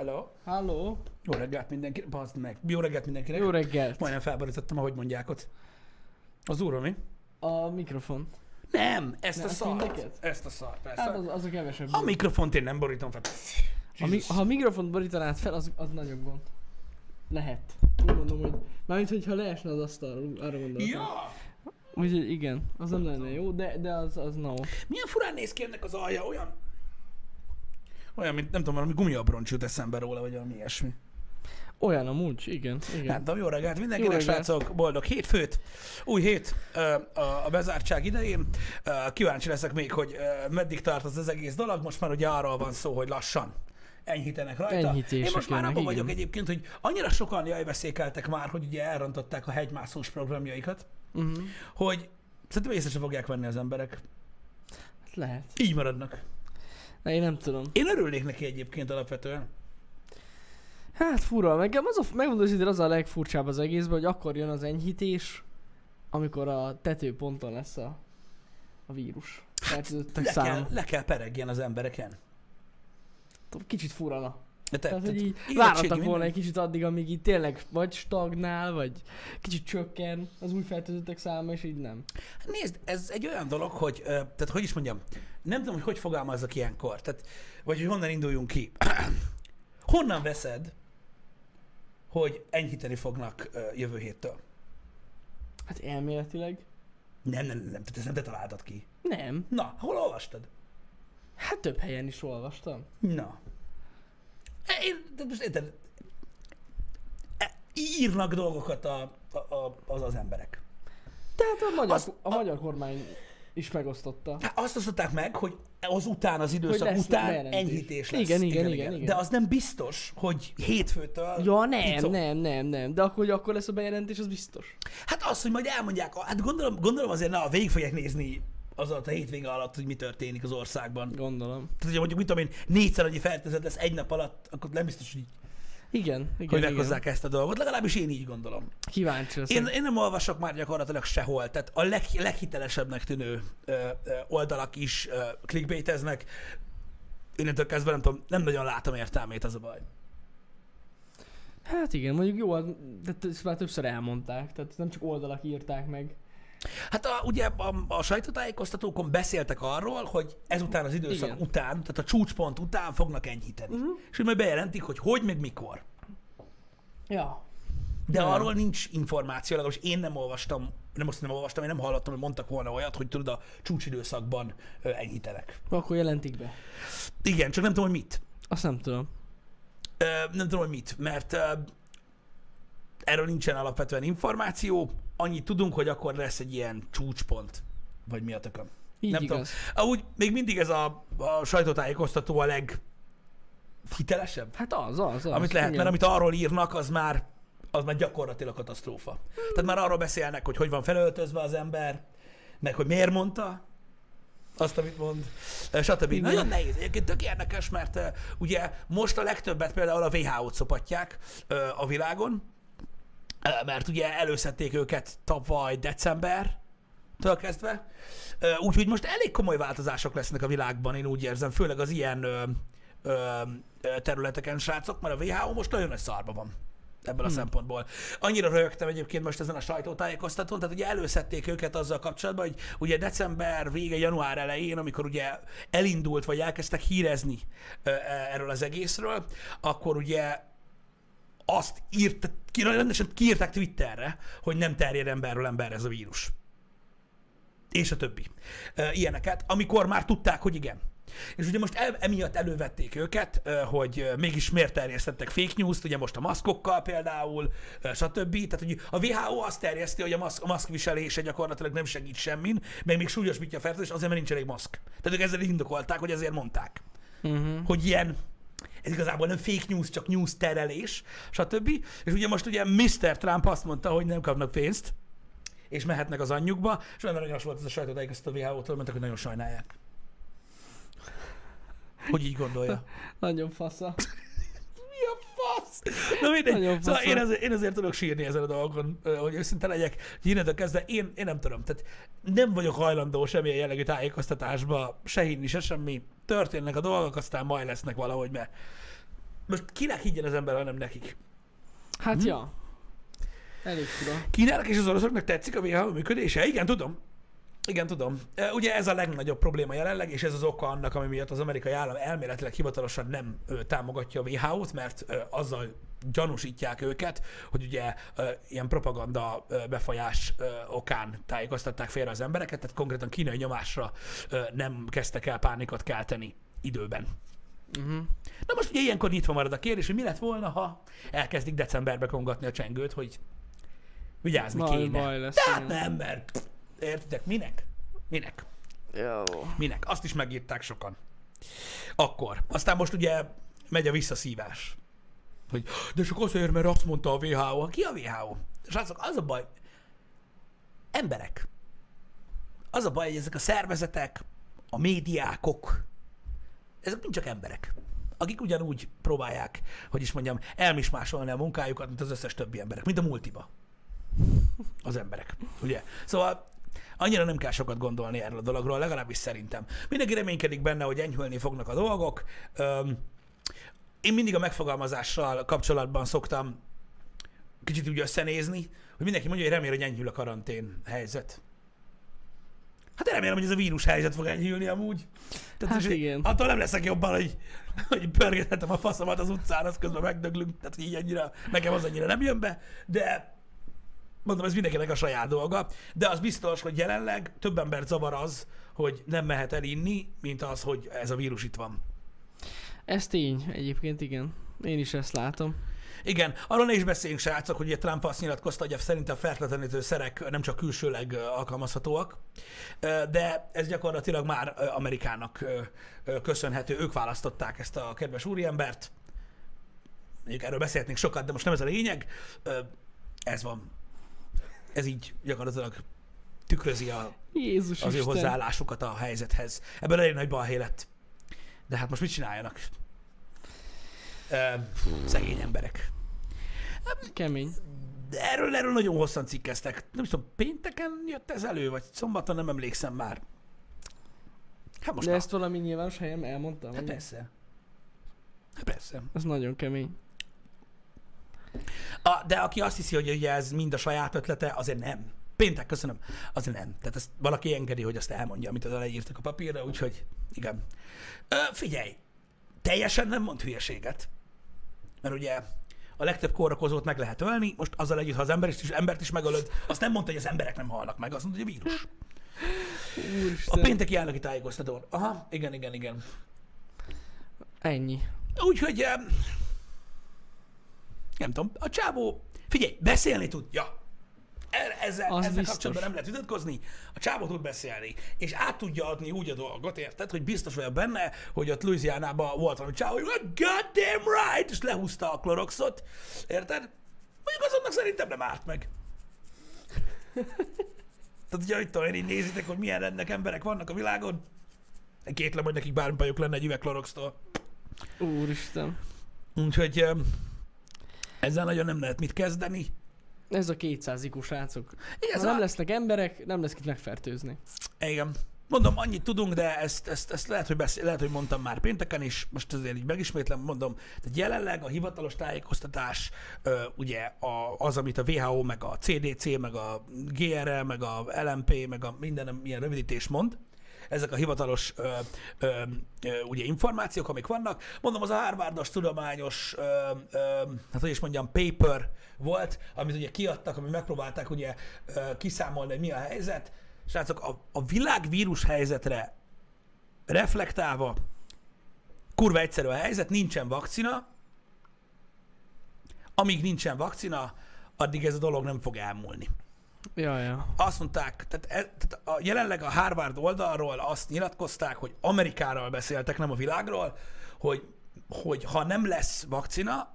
Hello. Halló? Jó reggelt mindenkinek. Bazd meg. Jó reggelt mindenkinek. Jó reggelt. Majdnem felborítottam, ahogy mondják ott. Az durva, mi? A mikrofon. Nem, ezt Ne, a szart. neked? Ezt a szart, persze. Hát az, az a kevesebb. A mikrofont én nem borítom fel. ha, mi, ha a mikrofont borítanád fel, az, az nagyobb gond. Lehet. Úgy mondom, hogy... Mármint, hogyha leesne az asztal, arra gondoltam. Ja! Úgyhogy igen, az nem lenne jó, de, de az, az no. Milyen furán néz ki ennek az alja, olyan... Olyan, mint nem tudom, valami gumiabroncs jut eszembe róla, vagy valami ilyesmi. Olyan a mulcs, igen. igen. Tudom, jó reggelt mindenkinek, Jó reggelt. srácok, boldog hétfőt, új hét a, bezártság idején. Kíváncsi leszek még, hogy meddig tart az, az egész dolog. Most már ugye arról van szó, hogy lassan enyhítenek rajta. Enyhítések Én most már abban vagyok egyébként, hogy annyira sokan jajbeszékeltek már, hogy ugye elrontották a hegymászós programjaikat, Uh-huh. hogy szerintem észre sem fogják venni az emberek. Hát lehet. Így maradnak. De én nem tudom. Én örülnék neki egyébként alapvetően. Hát fura, meg az a, megmondom őszintén, az a legfurcsább az egészben, hogy akkor jön az enyhítés, amikor a tetőponton lesz a, a vírus. Fertőzöttek Le kell, le kell peregjen az embereken. Kicsit furana. De te, Tehát, hogy így minden- volna egy kicsit addig, amíg itt tényleg vagy stagnál, vagy kicsit csökken az új fertőzöttek száma, és így nem. Nézd, ez egy olyan dolog, hogy, tehát hogy is mondjam, nem tudom, hogy hogy fogalmazzak ilyenkor, tehát, vagy hogy honnan induljunk ki. honnan veszed, hogy enyhíteni fognak jövő héttől? Hát elméletileg Nem, nem, nem, tehát ezt nem te találtad ki. nem. Na, hol olvastad? Hát több helyen is olvastam. Na. E, Én, de most érted, e, írnak dolgokat a, a, a, az az emberek. Tehát a magyar, Azt- a magyar kormány is megosztotta. Hát azt osztották meg, hogy az után, az időszak lesz után bejelentés. enyhítés lesz. Igen, igen, igen, igen. De az nem biztos, hogy hétfőtől... Ja, nem, szok- nem, nem, nem. De akkor, hogy akkor lesz a bejelentés, az biztos. Hát az, hogy majd elmondják, hát gondolom, gondolom azért, na, végig fogják nézni az alatt a hétvége alatt, hogy mi történik az országban. Gondolom. Tehát, hogyha mondjuk, mit tudom én, négyszer annyi fertőzött lesz egy nap alatt, akkor nem biztos, hogy, Igen, igen, hogy igen. meghozzák ezt a dolgot. Legalábbis én így gondolom. Kíváncsi leszek. Én, én nem olvasok már gyakorlatilag sehol, tehát a leg, leghitelesebbnek tűnő ö, ö, oldalak is ö, clickbaiteznek. Innentől kezdve nem tudom, nem nagyon látom értelmét, az a baj. Hát igen, mondjuk jó, de ezt már többször elmondták, tehát nem csak oldalak írták meg. Hát a, ugye a, a sajtótájékoztatókon beszéltek arról, hogy ezután az időszak Igen. után, tehát a csúcspont után fognak enyhíteni. Uh-huh. És hogy majd bejelentik, hogy hogy, meg mikor. Ja. De Nem. arról nincs információ, legalábbis én nem olvastam, nem azt nem olvastam, én nem hallottam, hogy mondtak volna olyat, hogy tudod, a csúcsidőszakban ö, enyhítenek. Akkor jelentik be. Igen, csak nem tudom, hogy mit. Azt nem tudom. Ö, nem tudom, hogy mit, mert ö, erről nincsen alapvetően információ. Annyit tudunk, hogy akkor lesz egy ilyen csúcspont. Vagy mi a tököm. Így nem igaz. tudom. Úgy még mindig ez a, a sajtótájékoztató a leg hitelesebb, Hát az, az, az. amit lehet, igen. mert amit arról írnak, az már az már gyakorlatilag katasztrófa. Tehát már arról beszélnek, hogy hogy van felöltözve az ember, meg hogy miért mondta azt, amit mond, ö, stb. Igen. Nagyon nehéz. Egyébként tök érdekes, mert ö, ugye most a legtöbbet például a WHO-t szopatják ö, a világon, mert ugye előszedték őket tavaly december, től kezdve. Úgyhogy most elég komoly változások lesznek a világban, én úgy érzem, főleg az ilyen ö, ö, területeken, srácok, mert a WHO most nagyon nagy szarba van ebből a Hmm. szempontból. Annyira rögtem egyébként most ezen a sajtótájékoztatón, tehát ugye előszedték őket azzal kapcsolatban, hogy ugye december vége, január elején, amikor ugye elindult, vagy elkezdtek hírezni ö, erről az egészről, akkor ugye azt írt, ki, rendesen kiírták Twitterre, hogy nem terjed emberről emberre ez a vírus. És a többi. Ilyeneket, amikor már tudták, hogy igen. És ugye most el, emiatt elővették őket, hogy mégis miért terjesztettek fake news-t, ugye most a maszkokkal például, stb. Tehát, hogy a WHO azt terjeszti, hogy a, maszk, a maszkviselése gyakorlatilag nem segít semmin, meg még súlyosbítja a fertőzést, azért, mert nincs elég maszk. Tehát ők ezzel indokolták, hogy ezért mondták Uh-huh. hogy ilyen, ez igazából nem fake news, csak news terelés, stb. És ugye most ugye Mr. Trump azt mondta, hogy nem kapnak pénzt, és mehetnek az anyjukba, és olyan aranyos volt ez a sajtótájékoztató WHO-tól, mondtak, hogy nagyon sajnálják. Hogy így gondolja. Nagyon fasza. Fasz? Na mindegy. Szóval én, azért, én azért tudok sírni ezen a dolgon, hogy őszinte legyek. Innentől kezdve én, én nem tudom. Tehát nem vagyok hajlandó semmilyen jellegű tájékoztatásba se hinni, se semmi. Történnek a dolgok, aztán majd lesznek valahogy, mert most kinek higgyen az ember, hanem nekik? Hát Hm? ja. Elég fura. Kínának és az oroszoknak tetszik a WHO működése? Igen, tudom. Igen, tudom. Ugye ez a legnagyobb probléma jelenleg, és ez az oka annak, ami miatt az amerikai állam elméletileg hivatalosan nem támogatja a WHO-t, mert azzal gyanúsítják őket, hogy ugye ilyen propaganda befolyás okán tájékoztatták félre az embereket, tehát konkrétan kínai nyomásra nem kezdtek el pánikot kelteni időben. Uh-huh. Na most ugye ilyenkor nyitva marad a kérdés, hogy mi lett volna, ha elkezdik decemberbe kongatni a csengőt, hogy vigyázni Baj, kéne. baj lesz, hát igen. nem, mert értitek, minek? Minek? Jó. Minek? Azt is megírták sokan. Akkor. Aztán most ugye megy a visszaszívás. Hogy, de csak azért, mert azt mondta a WHO. Ki a WHO? Srácok, az a baj, emberek. Az a baj, hogy ezek a szervezetek, a médiákok, ezek mind csak emberek, akik ugyanúgy próbálják, hogy is mondjam, elmismásolni a munkájukat, mint az összes többi emberek, mint a multiba. Az emberek, ugye? Szóval annyira nem kell sokat gondolni erről a dologról, legalábbis szerintem. Mindenki reménykedik benne, hogy enyhülni fognak a dolgok. Én mindig a megfogalmazással kapcsolatban szoktam kicsit úgy összenézni, hogy mindenki mondja, hogy remél, hogy enyhül a karantén helyzet. Hát én remélem, hogy ez a vírus helyzet fog enyhülni amúgy. Tehát Hát és igen. Attól nem leszek jobban, hogy, hogy pörgethetem a faszomat az utcán, az közben megdöglünk. Tehát így annyira, nekem az annyira nem jön be, de mondom, ez mindenkinek a saját dolga, de az biztos, hogy jelenleg több embert zavar az, hogy nem mehet el inni, mint az, hogy ez a vírus itt van. Ez tény, egyébként igen. Én is ezt látom. Igen, arról ne is beszéljünk, srácok, hogy ugye Trump azt nyilatkozta, hogy szerintem fertőtlenítő szerek nem csak külsőleg alkalmazhatóak, de ez gyakorlatilag már Amerikának köszönhető. Ők választották ezt a kedves úriembert. Mondjuk erről beszélhetnénk sokat, de most nem ez a lényeg. Ez van. Ez így gyakorlatilag tükrözi a, Jézus az ő Isten. hozzáállásukat a helyzethez. Ebből elég nagy balhé lett. De hát most mit csináljanak? Szegény emberek. Kemény. Erről, erről nagyon hosszan cikkeztek. Nem tudom, pénteken jött ez elő, vagy szombaton, nem emlékszem már. Hát most De na. ezt valami nyilvános helyen elmondtam? Hát vagy? persze. Hát persze. Ez nagyon kemény. A, de aki azt hiszi, hogy ugye ez mind a saját ötlete, azért nem. Péntek, köszönöm. Azért nem. Tehát ezt valaki engedi, hogy azt elmondja, amit az leírtak a papírra, úgyhogy igen. Ö, figyelj, teljesen nem mond hülyeséget. Mert ugye a legtöbb kórakozót meg lehet ölni, most azzal együtt, ha az ember is, embert is megölöd, azt nem mondta, hogy az emberek nem halnak meg, azt mondta, hogy a vírus. A Úristen. pénteki elnöki tájékoztatón. Aha, igen, igen, igen. Ennyi. Úgyhogy nem tudom, a csávó, figyelj, beszélni tud, ja. E- Ezzel, Az ezzel biztos. kapcsolatban nem lehet vitatkozni. A csávó tud beszélni, és át tudja adni úgy a dolgot, érted, hogy biztos vagyok benne, hogy ott Louisianában volt valami csávó, hogy "You're goddamn right, és lehúzta a kloroxot, érted? Mondjuk azonnak szerintem nem árt meg. Tehát, ugye, hogy tudom, én nézitek, hogy milyen rendnek emberek vannak a világon, kétlem, hogy nekik bármi bajuk lenne egy üveg kloroxtól. Úristen. Úgyhogy ezzel nagyon nem lehet mit kezdeni. Ez a 200 ikus srácok. Igen, Ha ez nem a... lesznek emberek, nem lesz kit megfertőzni. Igen. Mondom, annyit tudunk, de ezt, ezt, ezt lehet, hogy beszél, lehet, hogy mondtam már pénteken is, most azért így megismétlem, mondom, tehát jelenleg a hivatalos tájékoztatás, ö, ugye a, az, amit a WHO, meg a CDC, meg a GRL, meg a LMP, meg a minden ilyen rövidítés mond, ezek a hivatalos ö, ö, ö, ugye információk, amik vannak. Mondom, az a Harvardos tudományos, ö, ö, hát hogy is mondjam, paper volt, amit ugye kiadtak, ami megpróbálták ugye ö, kiszámolni, hogy mi a helyzet. Srácok, a, a világ vírus helyzetre reflektálva, kurva egyszerű a helyzet, nincsen vakcina. Amíg nincsen vakcina, addig ez a dolog nem fog elmúlni Ja, ja. azt mondták, tehát, e, tehát a, jelenleg a Harvard oldalról azt nyilatkozták, hogy Amerikáról beszéltek, nem a világról, hogy, hogy ha nem lesz vakcina,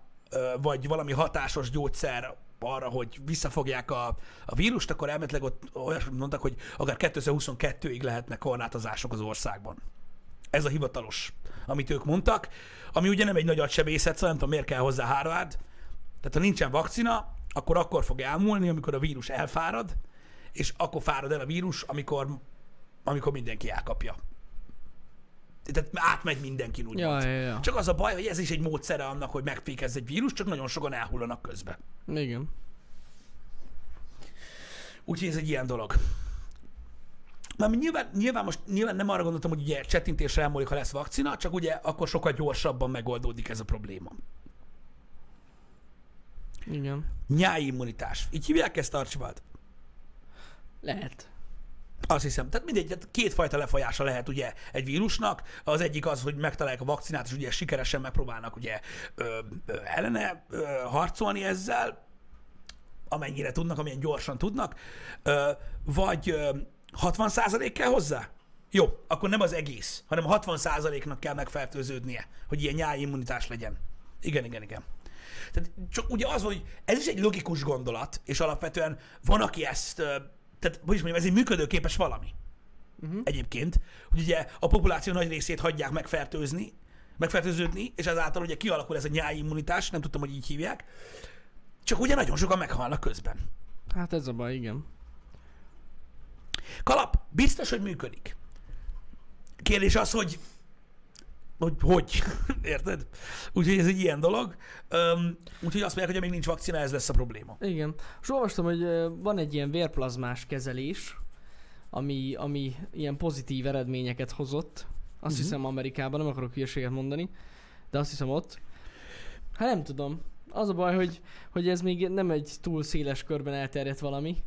vagy valami hatásos gyógyszer arra, hogy visszafogják a, a vírust, akkor elméletileg ott olyasmit mondtak, hogy akár 2022-ig lehetnek korlátozások az országban. Ez a hivatalos, amit ők mondtak, ami ugye nem egy nagy agysebészet, szóval nem tudom, miért kell hozzá Harvard. Tehát ha nincsen vakcina, akkor akkor fog elmúlni, amikor a vírus elfárad, és akkor fárad el a vírus, amikor, amikor mindenki elkapja. Tehát átmegy mindenkin, úgy Ja, ja, ja. Csak az a baj, hogy ez is egy módszere annak, hogy megfékezz egy vírus, csak nagyon sokan elhullanak közbe. Igen. Úgyhogy ez egy ilyen dolog. Már nyilván, nyilván most nyilván nem arra gondoltam, hogy ugye csettintésre elmúlik, ha lesz vakcina, csak ugye akkor sokkal gyorsabban megoldódik ez a probléma. Igen. Nyáimmunitás. Így hívják ezt, Archibald? Lehet. Azt hiszem. Tehát mindegy, kétfajta lefolyása lehet ugye egy vírusnak. Az egyik az, hogy megtalálják a vakcinát, és ugye sikeresen megpróbálnak ugye ö, ö, ellene ö, harcolni ezzel, amennyire tudnak, amilyen gyorsan tudnak. Ö, vagy ö, 60% kell hozzá? Jó, akkor nem az egész, hanem 60%-nak kell megfertőződnie, hogy ilyen nyáimmunitás legyen. Igen, igen, igen. Tehát csak ugye az, hogy ez is egy logikus gondolat, és alapvetően van, aki ezt, tehát hogy is mondjam, ez egy működőképes valami. Uh-huh. Egyébként, hogy ugye a populáció nagy részét hagyják megfertőzni, megfertőződni, és ezáltal ugye kialakul ez a nyáimmunitás, nem tudtam, hogy így hívják, csak ugye nagyon sokan meghalnak közben. Hát ez a baj, igen. Kalap, biztos, hogy működik. Kérdés az, hogy hogy hogy, érted? Úgyhogy ez egy ilyen dolog. Úgyhogy azt mondják, hogy amíg nincs vakcina, ez lesz a probléma. Igen. És olvastam, hogy van egy ilyen vérplazmás kezelés, ami, ami ilyen pozitív eredményeket hozott. Azt uh-huh. hiszem Amerikában, nem akarok hülyeséget mondani, de azt hiszem ott. Hát nem tudom. Az a baj, hogy, hogy ez még nem egy túl széles körben elterjedt valami,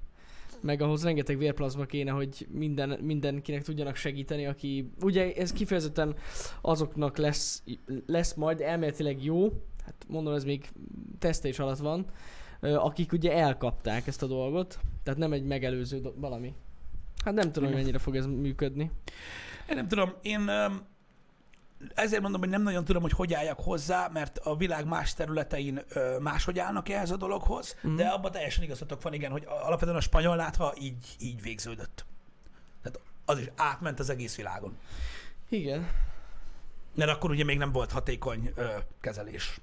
meg ahhoz rengeteg vérplazma kéne, hogy minden, mindenkinek tudjanak segíteni, aki... Ugye ez kifejezetten azoknak lesz, lesz majd elméletileg jó, hát mondom, ez még tesztelés alatt van, akik ugye elkapták ezt a dolgot, tehát nem egy megelőző do- valami. Hát nem tudom, hogy mennyire fog ez működni. Én nem tudom, én um, ezért mondom, hogy nem nagyon tudom, hogy hogy álljak hozzá, mert a világ más területein ö, máshogy állnak ehhez a dologhoz, mm. de abban teljesen igazatok van, igen, hogy alapvetően a spanyol látva így, így végződött. Tehát az is átment az egész világon. Igen. Mert akkor ugye még nem volt hatékony ö, kezelés.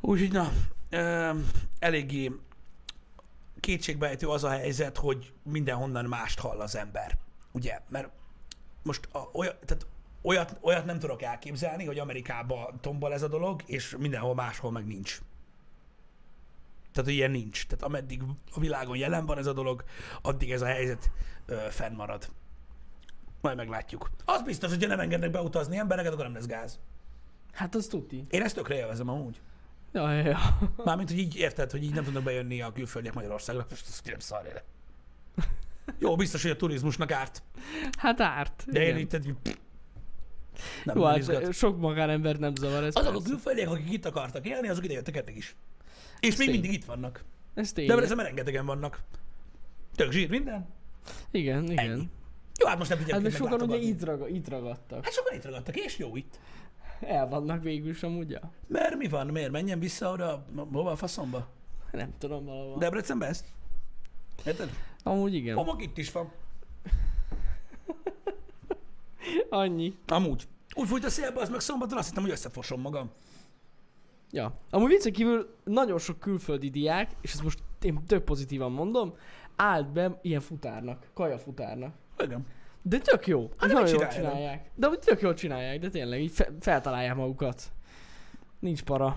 Úgyhogy na, ö, eléggé kétségbejtő az a helyzet, hogy mindenhonnan mást hall az ember. Ugye? Mert most a, olyat, tehát olyat, olyat nem tudok elképzelni, hogy Amerikában tombol ez a dolog, és mindenhol máshol meg nincs. Tehát hogy ilyen nincs. Tehát ameddig a világon jelen van ez a dolog, addig ez a helyzet ö, fennmarad. Majd meglátjuk. Az biztos, hogy nem engednek beutazni embereket, akkor nem lesz gáz. Hát az tuti. Én ezt tökre élvezem amúgy. Ja, ja, ja. Mármint, hogy így érted, hogy így nem tudnak bejönni a külföldiek Magyarországra. Most ez le. Jó, biztos, hogy a turizmusnak árt. Hát árt. De én igen. így, tehát, nem, Jó, nem hát izgat. sok magánember nem zavar ez. Azok a persze. külföldiek, akik itt akartak élni, azok ide jöttek eddig is. És még tény. mindig itt vannak. Ez tény. De ebben rengetegen vannak. Tök zsír minden. Igen, igen. Ennyi. Jó, hát most nem tudják Hát sokan ugye itt, raga, itt ragadtak. Hát sokan itt ragadtak, és jó itt. El vannak végül is amúgy, ja. Mert mi van? Miért? Menjen vissza oda, hova a faszomba? Nem tudom valahol. Debrecenbe ezt? Érted? Amúgy igen. Homok itt is van. Annyi. Amúgy. Úgy fújt a szélbe, az meg szombaton azt hittem, hogy összefosom magam. Ja. Amúgy viccen kívül nagyon sok külföldi diák, és ezt most én tök pozitívan mondom, állt be ilyen futárnak, kajafutárnak. Igen. De tök jó. Hát nagyon jól csinálják. De amúgy tök jól csinálják, de tényleg így fe- feltalálják magukat. Nincs para.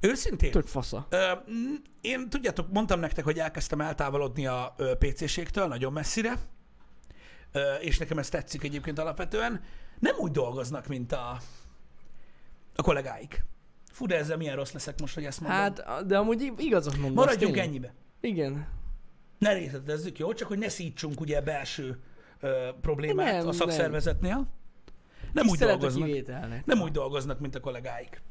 Őszintén? Tök fasza. Ö, mm, én tudjátok, mondtam nektek, hogy elkezdtem eltávolodni a ö, PC-ségtől nagyon messzire, és nekem ez tetszik egyébként alapvetően. Nem úgy dolgoznak, mint a, a kollégáik. Fú, de ezzel milyen rossz leszek most, hogy ezt mondom. Hát, de amúgy ig- igazat mondasz. Maradjunk tényleg. ennyibe. Igen. Ne részletezzük, jó? Csak hogy ne szítsunk ugye belső ö, problémát Nem, a szakszervezetnél. Nem úgy Tisztelet a dolgoznak. Nem úgy dolgoznak, mint a kollégáik.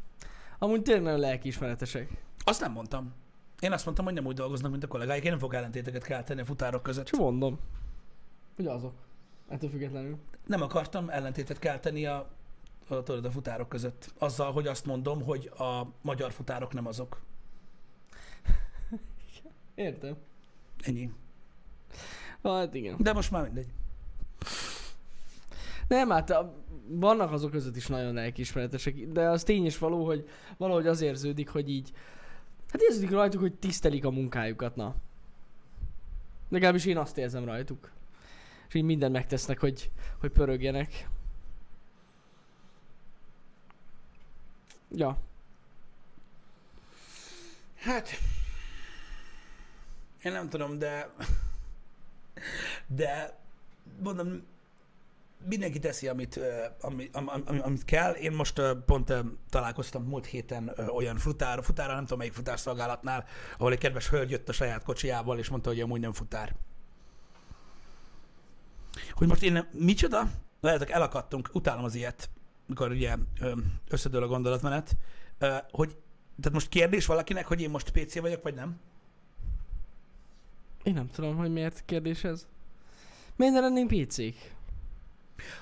Amúgy tényleg nagyon lelkiismeretesek. Azt nem mondtam. Én azt mondtam, hogy nem úgy dolgoznak, mint a kollégáik. Én nem fogok ellentéteket kelteni a futárok között. Csak mondom. Hogy azok. Ettől függetlenül. Nem akartam ellentétet kelteni a, a, tudod, a futárok között. Azzal, hogy azt mondom, hogy a magyar futárok nem azok. Értem. Ennyi. Hát igen. De most már mindegy. Nem, hát a, vannak azok között is nagyon lelkiismeretesek, de az tény is való, hogy valahogy az érződik, hogy így, hát érződik rajtuk, hogy tisztelik a munkájukat, na. Legalábbis én azt érzem rajtuk és így mindent megtesznek, hogy, hogy pörögjenek. Ja. Hát, én nem tudom, de de mondom, mindenki teszi, amit, ami, ami, amit kell. Én most pont találkoztam múlt héten olyan futár, futára, nem tudom melyik futárszolgálatnál, ahol egy kedves hölgy jött a saját kocsiával, és mondta, hogy amúgy nem futár. Hogy most én nem, micsoda? Lehetek, elakadtunk, utálom az ilyet, mikor ugye összedől a gondolatmenet, hogy tehát most kérdés valakinek, hogy én most PC vagyok, vagy nem? Én nem tudom, hogy miért kérdés ez. Miért ne lennénk picik?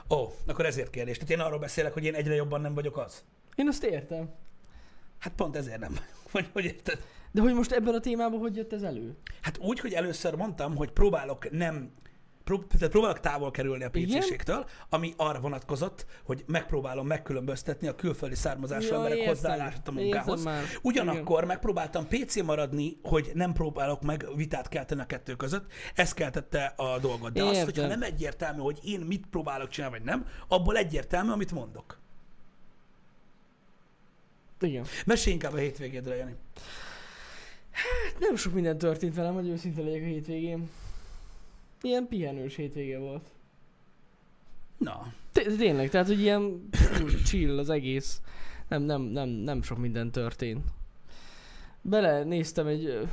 Ó, akkor ezért kérdés. Tehát én arról beszélek, hogy én egyre jobban nem vagyok az. Én azt értem. Hát pont ezért nem. Vagy hogy érted? De hogy most ebben a témában hogy jött ez elő? Hát úgy, hogy először mondtam, hogy próbálok nem prób- tehát próbálok távol kerülni a Igen? PC-ségtől, ami arra vonatkozott, hogy megpróbálom megkülönböztetni a külföldi származású Ja, emberek értem. hozzáállását a munkához. már. Ugyanakkor megpróbáltam PC maradni, hogy nem próbálok meg vitát kelteni a kettő között. Ez keltette a dolgot. De az, Értem. hogyha nem egyértelmű, hogy én mit próbálok csinálni, vagy nem, abból egyértelmű, amit mondok. Igen. Mesélj inkább a hétvégédről, Jani. Hát nem sok minden történt velem, hogy őszinte legyek a hétvégén. Ilyen pihenős hétvége volt. Na, Té- Tényleg, tehát hogy ilyen chill az egész. Nem, nem, nem, nem sok minden történt. Bele néztem egy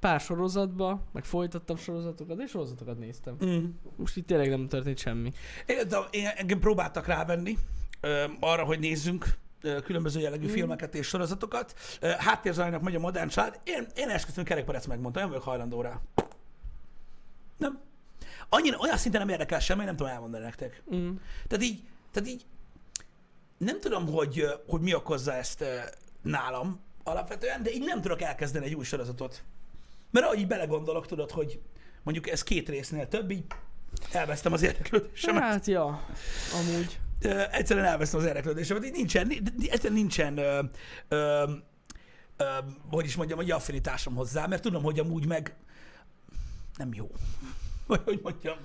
pár sorozatba, meg folytattam sorozatokat, és sorozatokat néztem. mm. Most itt tényleg nem történt semmi. Én, de én, engem próbáltak rávenni ö, arra, hogy nézzünk ö, különböző jellegű Mm. filmeket és sorozatokat. Háttérzajnak megy a modern család. Én, én esküszöm, kerekperec megmondta, nem vagyok hajlandó rá. Nem. Annyira, olyan szinten nem érdekel semmi, nem tudom elmondani nektek. Mm. Tehát így, tehát így nem tudom, hogy, hogy mi okozza ezt nálam alapvetően, de így nem tudok elkezdeni egy új sorozatot. Mert ahogy így belegondolok, tudod, hogy mondjuk ez két résznél több, így elvesztem az érdeklődésemet. Hát ja, amúgy. Ö, egyszerűen elvesztem az érdeklődésemet. Így nincsen, ni- egyszerűen nincsen, ö, ö, ö, hogy is mondjam, egy affinitásom hozzá, mert tudom, hogy amúgy meg nem jó. Vagy hogy mondjam.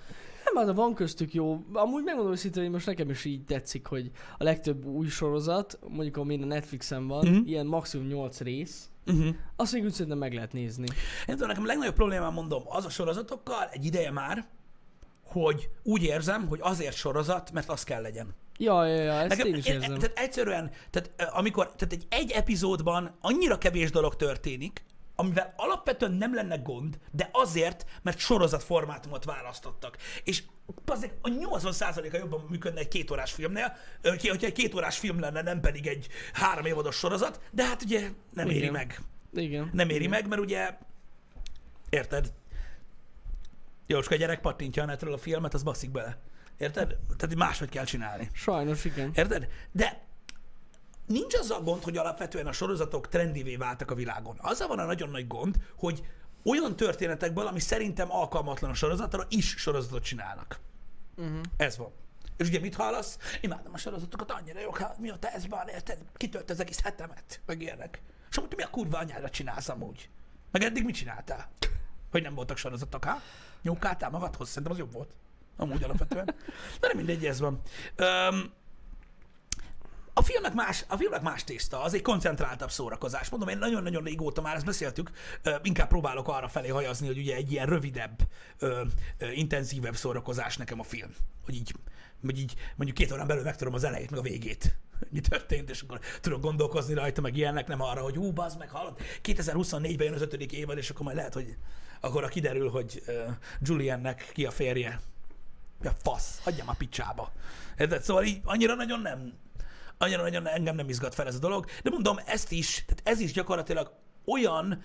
Nem, hát van köztük jó. Amúgy megmondom őszintén, hogy most nekem is így tetszik, hogy a legtöbb új sorozat, mondjuk ami a Netflixen van, Mhm. mm-hmm. ilyen maximum 8 rész, Uh-huh. azt még úgy szerintem meg lehet nézni. Én tudom, nekem a legnagyobb problémám, mondom, az a sorozatokkal, egy ideje már, hogy úgy érzem, hogy azért sorozat, mert az kell legyen. Ja, ja, ja, ezt Nekem, én is érzem. Tehát egyszerűen, tehát amikor, tehát egy, egy epizódban annyira kevés dolog történik, amivel alapvetően nem lenne gond, de azért, mert sorozat formátumot választottak. És azért a 80%-a jobban működne egy kétórás filmnél, hogyha egy kétórás film lenne, nem pedig egy három évados sorozat, de hát ugye nem éri Igen. meg. Igen. Nem éri meg, mert ugye, érted? Jóska, a gyerek pattintja a netről a filmet, az baszik bele. Érted? Tehát máshogy kell csinálni. Sajnos igen. Érted? De nincs az a gond, hogy alapvetően a sorozatok trendivé váltak a világon. Azzal van a nagyon nagy gond, hogy olyan történetekből, ami szerintem alkalmatlan a sorozatra, is sorozatot csinálnak. Uh-huh. Ez van. És ugye mit hallasz? Imádom a sorozatokat, annyira jók, hát mióta ez van, érted? Kitölt az egész hetemet, meg ilyenek. És amúgy mi a kurva anyára csinálsz amúgy? Meg eddig mit csináltál? Hogy nem voltak sorozatok, ha? Nyúkáltál magadhoz? Szerintem az jobb volt. Amúgy alapvetően. De nem mindegy, ez van. Öm, a filmnek, más, a filmnek más tészta, az egy koncentráltabb szórakozás. Mondom, én nagyon-nagyon régóta már ezt beszéltük, inkább próbálok arra felé hajazni, hogy ugye egy ilyen rövidebb, intenzívebb szórakozás nekem a film. Hogy így, hogy így mondjuk két órán belül megtudom az elejét, meg a végét. Mi történt, és akkor tudok gondolkozni rajta, meg ilyenek, nem arra, hogy hú, bazd meg, hallod, 2024-ben jön az ötödik évad, és akkor majd lehet, hogy akkor kiderül, hogy Juliannek ki a férje. Ja, fasz, hagyjam a picsába. Érted? Szóval így annyira nagyon nem, annyira nagyon engem nem izgat fel ez a dolog, de mondom, ezt is, tehát ez is gyakorlatilag olyan,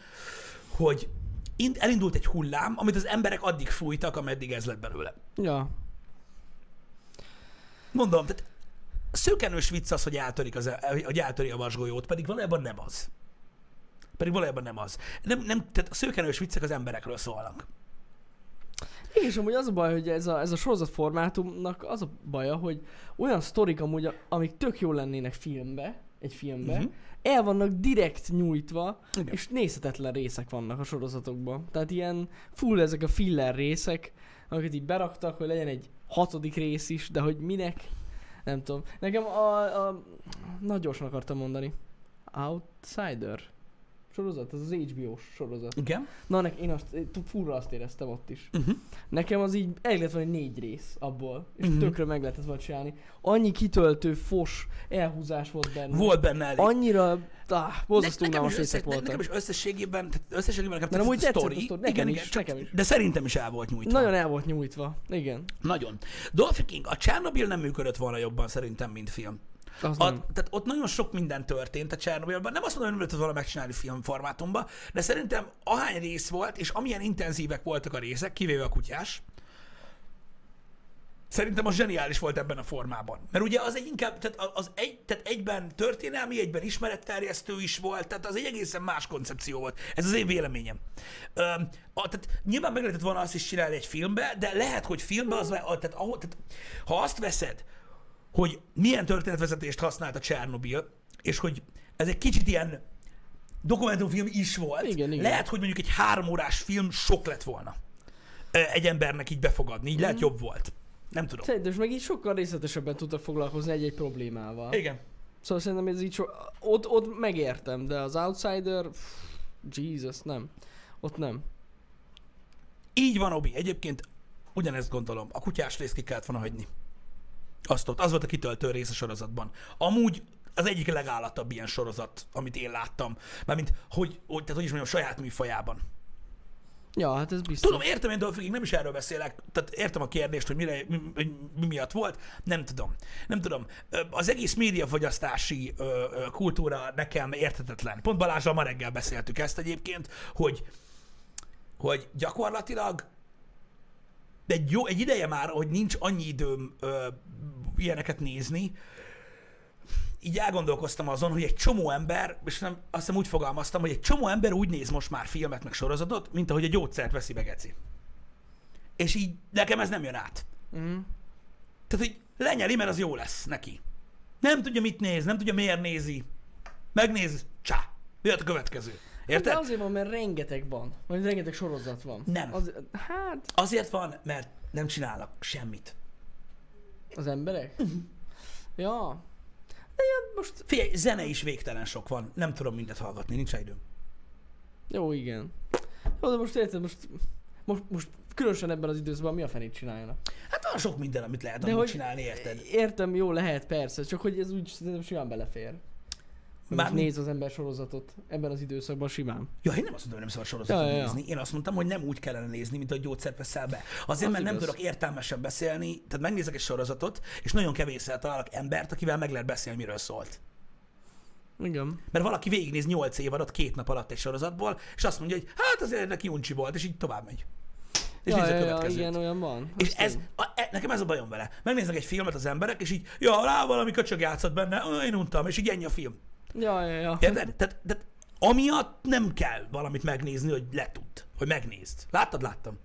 hogy ind- elindult egy hullám, amit az emberek addig fújtak, ameddig ez lett belőle. Ja. Mondom, tehát szőkenős vicc az, hogy, eltörik az, hogy eltöri a vasgolyót, pedig valójában nem az. Pedig valójában nem az. Nem, nem, tehát a szőkenős viccek az emberekről szólnak. Igen, és amúgy az a baj, hogy ez a, ez a sorozat formátumnak az a baja, hogy olyan sztorik amúgy, amik tök jó lennének filmbe, egy filmbe, uh-huh. el vannak direkt nyújtva, Igen. és nézhetetlen részek vannak a sorozatokban. Tehát ilyen full ezek a filler részek, amiket így beraktak, hogy legyen egy hatodik rész is, de hogy minek, Nem tudom. Nekem a, a... Nagy gyorsan akartam mondani. Outsider sorozat, ez az HBO-s sorozat. Igen. Na, nek, én azt, furra azt éreztem ott is. Uh-huh. Nekem az így elég lett volna négy rész abból, és Mhm. tökre meg lehetett volna csinálni. Annyi kitöltő, fos elhúzás volt benne. Volt benne elég. Annyira, ah, borzasztó Ne- unalmas össze, voltak. nekem is összességében, tehát összességében nekem De amúgy tetszett a tetszett a sztori. sztori, nekem Igen, is, igen, csak, nekem is. de szerintem is el volt nyújtva. Nagyon el volt nyújtva. Igen. Nagyon. Dolphy King, a Chernobyl nem működött volna jobban szerintem, mint film. Az A, nem. tehát ott nagyon sok minden történt a Csernobylban. Nem azt mondom, hogy nem lehetett volna megcsinálni filmformátumban, de szerintem ahány rész volt, és amilyen intenzívek voltak a részek, kivéve a kutyás, Szerintem az zseniális volt ebben a formában. Mert ugye az egy inkább, tehát az egy, tehát egyben történelmi, egyben ismeretterjesztő is volt, tehát az egy egészen más koncepció volt. Ez az én véleményem. Ö, a, tehát nyilván meg lehetett volna azt is csinálni egy filmbe, de lehet, hogy filmbe az, a- tehát, ahol, tehát ha azt veszed, hogy milyen történetvezetést használt a Csernobil, és hogy ez egy kicsit ilyen dokumentumfilm is volt, Igen, igen. lehet, hogy mondjuk egy három órás film sok lett volna egy embernek így befogadni, így lehet jobb volt. Nem tudom. Szerintem meg így sokkal részletesebben tudtak foglalkozni egy-egy problémával. Igen. Szóval szerintem ez így so... ott, ott megértem, de az Outsider, pff, Jesus, nem. Ott nem. Így van, Obi. Egyébként ugyanezt gondolom. A kutyás részt ki kellett volna hagyni. Azt ott. Az volt a kitöltő rész a sorozatban. Amúgy az egyik legállatabb ilyen sorozat, amit én láttam. Mármint, hogy, hogy, tehát, hogy is mondjam, saját műfajában. Ja, hát ez biztos. Tudom, értem én Dolphin, nem is erről beszélek, tehát értem a kérdést, hogy mire, mi, mi, mi miatt volt, nem tudom. Nem tudom. Az egész médiafogyasztási ö, ö, kultúra nekem érthetetlen. Pont Balázsral ma reggel beszéltük ezt egyébként, hogy, hogy gyakorlatilag de egy, jó, egy ideje már, hogy nincs annyi időm ö, ilyeneket nézni, így elgondolkoztam azon, hogy egy csomó ember, és nem, azt hiszem úgy fogalmaztam, hogy egy csomó ember úgy néz most már filmet, meg sorozatot, mint ahogy a gyógyszert veszi be geci. És így nekem ez nem jön át. Mm. Tehát, hogy lenyeli, mert az jó lesz neki. Nem tudja, mit néz, nem tudja, miért nézi. Megnéz, csá, jöhet a következő. De Érted? azért van, mert rengeteg van. Vagy rengeteg sorozat van. Nem. Az, hát, Azért van, mert nem csinálnak semmit. Az emberek? Ja. De ja, most... Figyelj, zene is végtelen sok van. Nem tudom mindet hallgatni, nincs időm. Jó, igen. Jó, de most érted, most... Most, most különösen ebben az időszakban mi a fenét csináljanak? Hát van sok minden, amit lehet De hogy- csinálni, érted? Értem, jó, lehet, persze, csak hogy ez úgy szerintem simán belefér. Mármint- néz az ember sorozatot ebben az időszakban simán. Ja, én nem azt mondom, hogy nem szabad sorozatot Ja, ja, nézni. Én azt mondtam, hogy nem úgy kellene nézni, mint a gyógyszert veszel be. Azért, Az mert nem igaz. tudok értelmesen beszélni, tehát megnézek egy sorozatot, és nagyon kevésszer találok embert, akivel meg lehet beszélni, miről szólt. Igen. Mert valaki végignéz 8 évadot két nap alatt egy sorozatból, és azt mondja, hogy hát azért neki uncsi volt, és így tovább megy. És ja, néz a ja, következőt. igen, olyan van. És Azt ez, a, e, nekem ez a bajom vele. Megnéznek egy filmet az emberek, és így, ja, rá valami köcsög játszott benne, "Ö, én untam, és így ennyi a film. Ja, ja, ja. Érted? Tehát, tehát amiatt nem kell valamit megnézni, hogy letudd, hogy megnézd. Láttad? Láttam.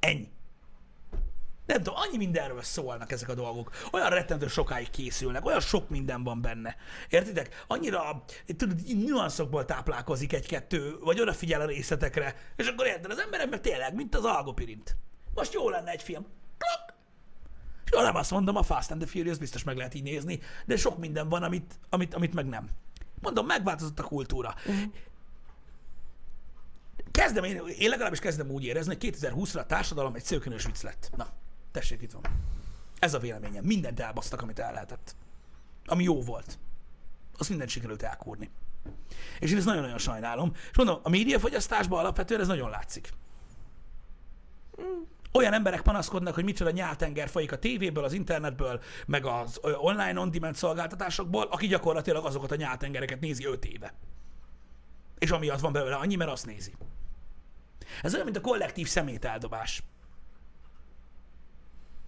Ennyi. Nem tudom, annyi mindenről szólnak ezek a dolgok. Olyan rettentő sokáig készülnek, olyan sok minden van benne. Értitek? Annyira, tudod, nüanszokból táplálkozik egy-kettő, vagy odafigyel a részletekre, és akkor érted, az emberek meg tényleg, mint az algopirint. Most jó lenne egy film. Klak! És nem azt mondom, a Fast and the Furious biztos meg lehet így nézni, de sok minden van, amit, amit, amit meg nem. Mondom, megváltozott a kultúra. Kezdem, én, én legalábbis kezdem úgy érezni, hogy 2020-ra a társadalom egy szőkönös vicc lett. Na, tessék, itt van. Ez a véleményem. Mindent elbasztak, amit el lehetett. Ami jó volt. Azt mindent sikerült elkúrni. És én ezt nagyon-nagyon sajnálom. És mondom, a médiafogyasztásban alapvetően ez nagyon látszik. Olyan emberek panaszkodnak, hogy micsoda nyáltenger folyik a tévéből, az internetből, meg az online on-demand szolgáltatásokból, aki gyakorlatilag azokat a nyáltengereket nézi 5 éve. És amiatt van belőle annyi, mert azt nézi. Ez olyan, mint a kollektív szemételdobás.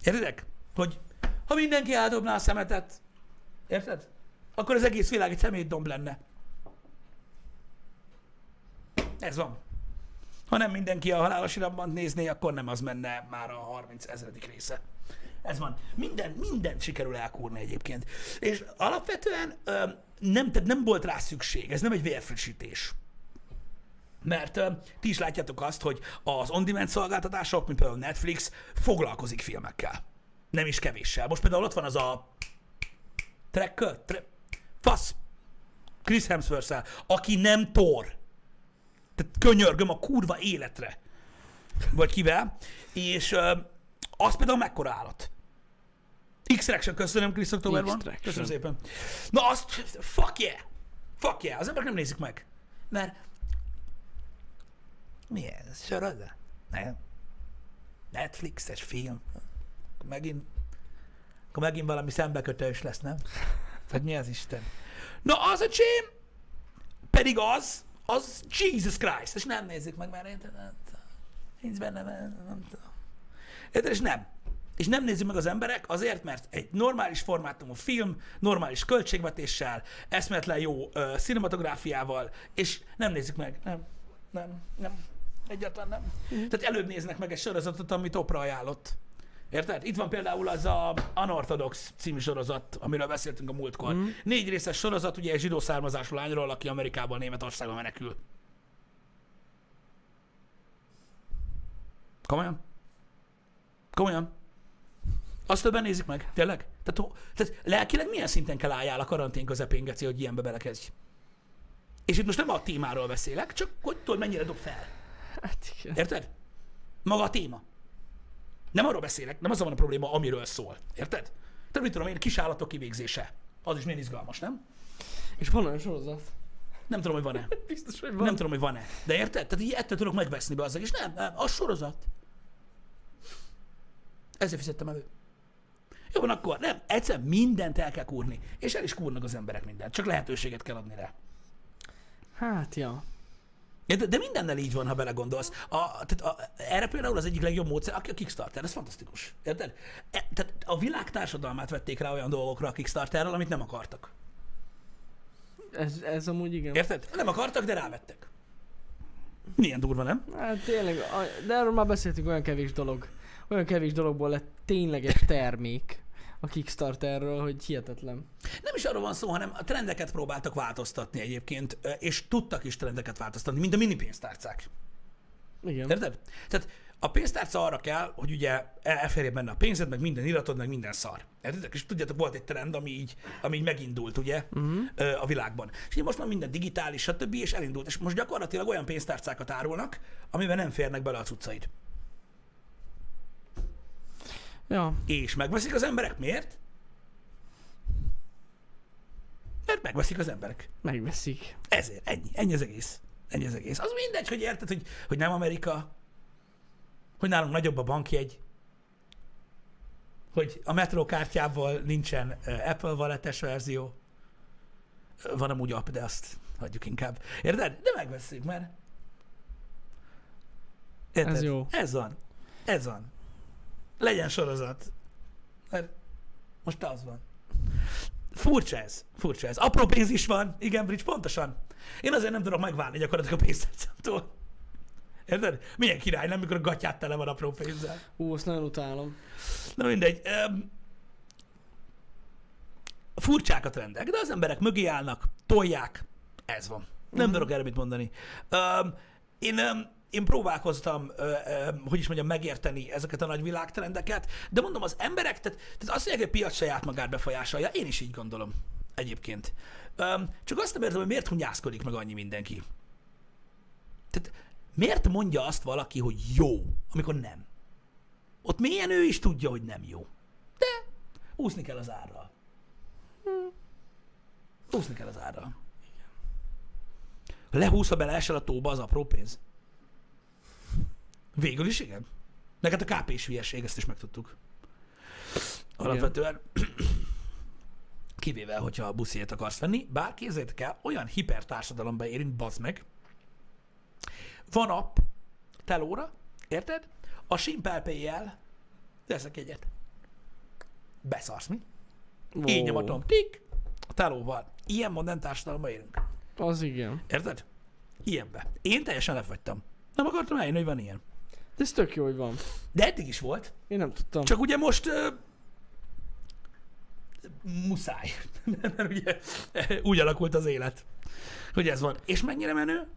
Értedek? Hogy ha mindenki eldobná a szemetet, érted? Akkor az egész világ egy szemétdomb lenne. Ez van. Ha nem mindenki a halálos iramban nézné, akkor nem az menne már a 30 ezredik része. Ez van. Minden, mindent sikerül elkúrni egyébként. És alapvetően ö, nem, tehát nem volt rá szükség. Ez nem egy vérfrissítés. Mert ö, ti is látjátok azt, hogy az on-demand szolgáltatások, mint például Netflix, foglalkozik filmekkel. Nem is kevéssel. Most például ott van az a Trekkör? Tre... Fasz! Chris hemsworth aki nem Thor. Tehát könyörgöm a kurva életre. Vagy kivel. És uh, az például mekkora állat. X-Traction, köszönöm, Chris Oktober van. X-Traction. Köszönöm szépen. Na azt, fuck yeah! Fuck yeah! Az emberek nem nézik meg. Mert mi ez? Sorozat? Nem. Netflixes film. Megint, akkor megint valami szembekötős lesz, nem? Vagy mi az Isten? Na az a csém, pedig az, az Jesus Christ, és nem nézik meg, mert tudom. Nincs benne, nem, tudom. Érted? És nem. És nem nézik meg az emberek azért, mert egy normális formátumú film, normális költségvetéssel, eszmetlen jó ö, cinematográfiával, és nem nézik meg. Nem, nem, nem. Egyáltalán nem. Mm. Tehát előbb néznek meg egy sorozatot, amit Oprah ajánlott. Érted? Itt van például az a Unorthodox című sorozat, amiről beszéltünk a múltkor. Mm. Négy részes sorozat, ugye egy zsidó származású lányról, aki Amerikában, Németországban menekül. Komolyan? Komolyan? Azt többen nézik meg? Tényleg? Tehát, tehát lelkileg milyen szinten kell álljál a karantén közepén, Geci, hogy ilyenbe belekezdj? És itt most nem a témáról beszélek, csak hogy tudod, mennyire dob fel. Hát igen. Érted? Maga a téma. Nem arról beszélek, nem az van a probléma, amiről szól. Érted? Tehát mit tudom én, kisállatok kivégzése. Az is milyen izgalmas, nem? És van olyan sorozat. Nem tudom, hogy van-e. Biztos, hogy van. Nem tudom, hogy van-e. De érted? Tehát így ettől tudok megveszni be azzal, és nem, nem, az sorozat. Ezért fizettem elő. Jó, van akkor, nem, egyszer mindent el kell kúrni. És el is kúrnak az emberek mindent. Csak lehetőséget kell adni rá. Hát, ja. De, de mindennel így van, ha belegondolsz. A, tehát a, erre például az egyik legjobb módszer, aki a Kickstarter, ez fantasztikus. Érted? E, tehát a világ társadalmát vették rá olyan dolgokra a Kickstarterrel, amit nem akartak. Ez, ez amúgy igen. Érted? Nem akartak, de rávettek. Milyen durva, nem? Hát tényleg, de erről már beszéltünk, olyan kevés dolog. Olyan kevés dologból lett tényleges termék a Kickstarterről, hogy hihetetlen. Nem is arról van szó, hanem a trendeket próbáltak változtatni egyébként, és tudtak is trendeket változtatni, mint a mini pénztárcák. Igen. Érted? Tehát a pénztárca arra kell, hogy ugye el- elférje benne a pénzed, meg minden iratod, meg minden szar. Érted? És tudjátok, volt egy trend, ami így, ami így megindult, ugye, uh-huh. a világban. És most már minden digitális, stb. és elindult. És most gyakorlatilag olyan pénztárcákat árulnak, amiben nem férnek bele a cuccaid. Ja, És megveszik az emberek. Miért? Mert megveszik az emberek. megveszik. Ezért, ennyi, ennyi az egész. Ennyi az egész. Az mindegy, hogy érted, hogy, hogy nem Amerika, hogy nálunk nagyobb a bankjegy, hogy a metrókártyával nincsen Apple valetes verzió. Van amúgy app, de azt hagyjuk inkább. Érted? De megveszünk, mert... Érted? Ez jó. Ez van. Ez van. Legyen sorozat. Mert most az van. Furcsa ez. Furcsa ez. Apró pénz is van. Igen, Bridge, pontosan. Én azért nem tudok megválni gyakorlatilag a pénztárcámtól. Érted? Milyen király, nem, mikor a gatyát tele van apró pénzzel. Ú, azt nagyon utálom. Na mindegy. Um, furcsák a trendek, de az emberek mögé állnak, tolják. Ez van. Nem Mhm. tudok erre mit mondani. Um, én, um, én próbálkoztam, hogy is mondjam, megérteni ezeket a nagy világtrendeket, de mondom, az emberek, tehát, tehát azt mondják, hogy a piac saját magát befolyásolja, én is így gondolom egyébként. Csak azt nem értem, hogy miért hunyászkodik meg annyi mindenki. Tehát miért mondja azt valaki, hogy jó, amikor nem? Ott mélyen ő is tudja, hogy nem jó. De úszni kell az árral. Úszni kell az árral. Ha lehúzva beleesel a tóba, az apró pénz. Végül is igen. Meg hát a KP is hülyeség, ezt is megtudtuk. Alapvetően. Kivéve, hogyha a busziét akarsz venni, bár képzeljétek el, olyan hipertársadalomba érünk, bazd meg. Van app, telóra, érted? A simpelpéjjel veszek egyet. Beszarsz mi? Ó, Így nyomatom. Tik! A telóval. Ilyen modern társadalomban élünk. Az igen. Érted? Ilyenbe. Én teljesen lefagytam. Nem akartam eljönni, hogy van ilyen. De ez tök jó, hogy van. De eddig is volt. Én nem tudtam. Csak ugye most uh, muszáj. Mert ugye úgy alakult az élet, hogy ez van. És mennyire menő?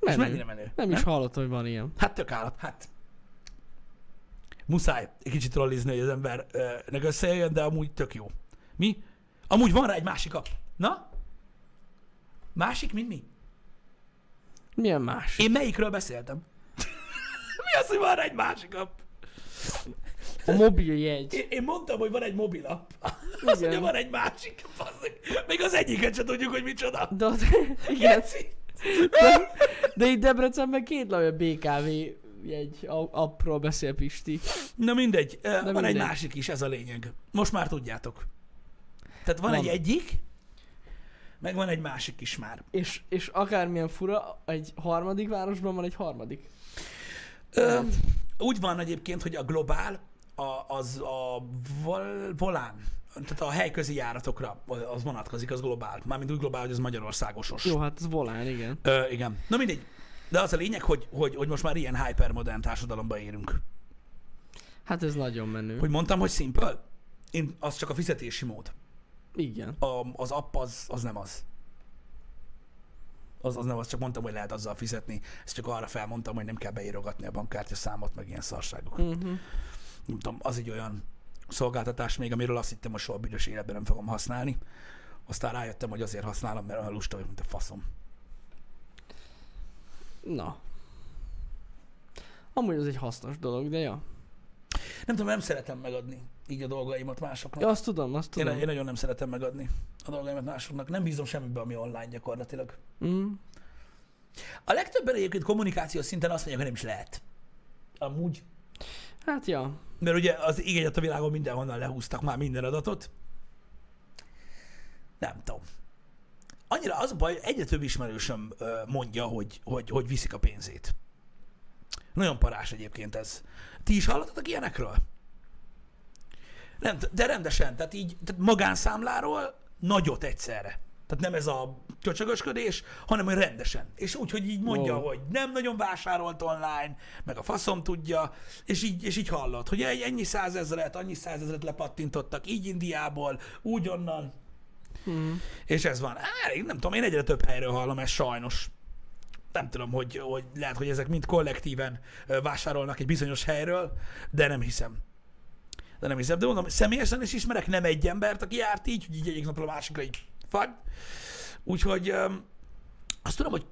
És Menő. mennyire menő? Nem is hallottam, hogy van ilyen. Hát tök állat. Hát muszáj egy kicsit trollizni, hogy az embernek összejön, de amúgy tök jó. Mi? Amúgy van rá egy másik app. Na? Másik, mint mi? Milyen más? Én melyikről beszéltem? Az, hogy van egy másik app? A mobil jegy. Én, én mondtam, hogy van egy mobil app. Az, hogy van egy másik. Bazzeg. Még az egyiket sem tudjuk, hogy micsoda. De, igen, de, de itt Debrecenben két nagy BKV jegy a- appról beszél Pisti. Na mindegy, De van mindegy. egy másik is, ez a lényeg. Most már tudjátok. Tehát van, Van. egy egyik, meg van egy másik is már. És, és akármilyen fura, egy harmadik városban van egy harmadik. Ö, úgy van egyébként, hogy a globál, a, az a vol, volán, tehát a helyközi járatokra az vonatkozik, az globál. Mármint úgy globál, hogy az Magyarországosos. Jó, hát ez volán, igen. Ö, igen. Na mindegy. De az a lényeg, hogy, hogy, hogy most már ilyen hypermodern társadalomba érünk. Hát ez nagyon menő. Hogy mondtam, hogy simple? Én, az csak a fizetési mód. Igen. A, az app az, az nem az. Az, az nem az, csak mondtam, hogy lehet azzal fizetni. Ezt csak arra felmondtam, hogy nem kell beírogatni a bankkártya számot, meg ilyen szarságok. Uh-huh. Nem tudom, az egy olyan szolgáltatás még, amiről azt hittem, hogy soha büdös életben nem fogom használni. Aztán rájöttem, hogy azért használom, mert olyan lusta vagyok, mint a faszom. Na. Amúgy ez egy hasznos dolog, de ja. Nem tudom, nem szeretem megadni így a dolgaimat másoknak. Ja, azt tudom, azt Én, tudom. én nagyon nem szeretem megadni a dolgaimat másoknak. Nem bízom semmibe, ami online gyakorlatilag. Mm. A legtöbben egyébként kommunikációs szinten azt mondják, hogy nem is lehet. Amúgy. Hát ja. Mert ugye az igényet a világon mindenhonnan lehúztak már minden adatot. Nem tudom. Annyira az a baj, egyre több ismerősöm mondja, hogy, hogy, hogy viszik a pénzét. Nagyon parás egyébként ez. Ti is hallottatok ilyenekről? Nem, de rendesen, tehát így tehát magánszámláról nagyot egyszerre. Tehát nem ez a csöcsögösködés, hanem hogy rendesen. És úgy, hogy így mondja, Wow. hogy nem nagyon vásárolt online, meg a faszom tudja, és így, és így hallott, hogy egy- ennyi százezret, annyi százezret lepattintottak, így Indiából, úgy onnan, Mm. és ez van. Én nem tudom, én egyre több helyről hallom ezt sajnos. Nem tudom, hogy, hogy lehet, hogy ezek mind kollektíven vásárolnak egy bizonyos helyről, de nem hiszem. De nem hiszem. De mondom, személyesen is ismerek nem egy embert, aki járt így, hogy így egyik napról a másikra így fag. Úgyhogy azt tudom, hogy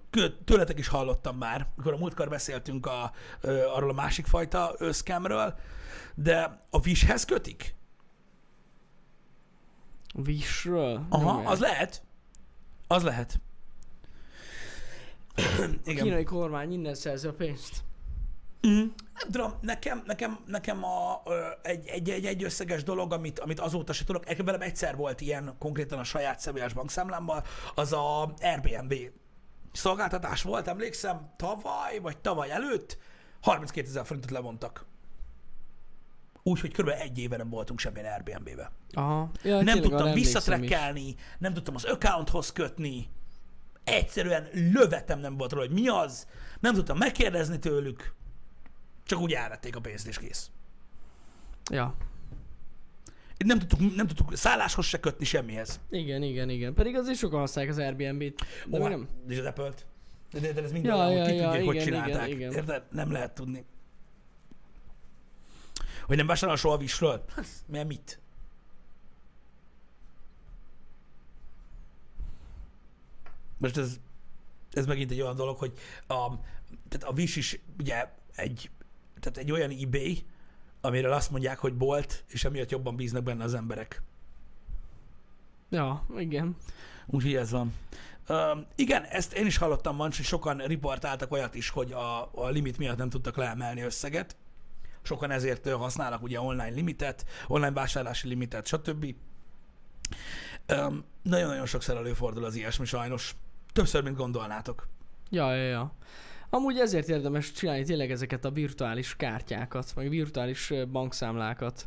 tőletek is hallottam már, mikor a múltkor beszéltünk a, ö, arról a másik fajta ö, scamről, de a Wishhez kötik? Visről? Aha, Nem az lehet. Az lehet. A Igen. kínai kormány innen szerzi a pénzt. Mm. Nem tudom, nekem, nekem, nekem a, ö, egy, egy, egy, egy összeges dolog, amit, amit azóta se tudok, velem egyszer volt ilyen, konkrétan a saját személyes bankszámlámmal, az a Airbnb szolgáltatás volt, emlékszem, tavaly, vagy tavaly előtt 32 ezer forintot levontak. Úgyhogy kb. egy éve nem voltunk semmilyen Airbnb-be. Aha. Ja, nem tudtam visszatrekkelni, nem tudtam az accounthoz kötni, egyszerűen lövetem nem volt róla, hogy mi az, nem tudtam megkérdezni tőlük, csak úgy elvették a pénzt és kész. Ja. Nem tudtuk, nem tudtuk szálláshoz se kötni semmihez. Igen, igen, igen. Pedig azért sokan használják az Airbnb-t. De hát, nem. És az Apple-t. De, de, de ez minden Ja, ja, ja, ki ja, hogy igen, csinálták. igen, igen. Érted? Nem lehet tudni. Hogy nem vásárol soha Wishről? Hát, Mert mit? Most ez, ez megint egy olyan dolog, hogy a, tehát a Wish is ugye egy, tehát egy olyan eBay, amiről azt mondják, hogy bolt, és emiatt jobban bíznak benne az emberek. Ja, igen. Úgyhogy ez van. Um, igen, ezt én is hallottam van, hogy sokan riportáltak olyat is, hogy a, a limit miatt nem tudtak leemelni összeget. Sokan ezért használnak ugye online limitet, online vásárlási limitet, stb. Um, nagyon-nagyon sokszor előfordul az ilyesmi sajnos. Többször, mint gondolnátok. Ja, ja, ja. Amúgy ezért érdemes csinálni tényleg ezeket a virtuális kártyákat, meg virtuális bankszámlákat.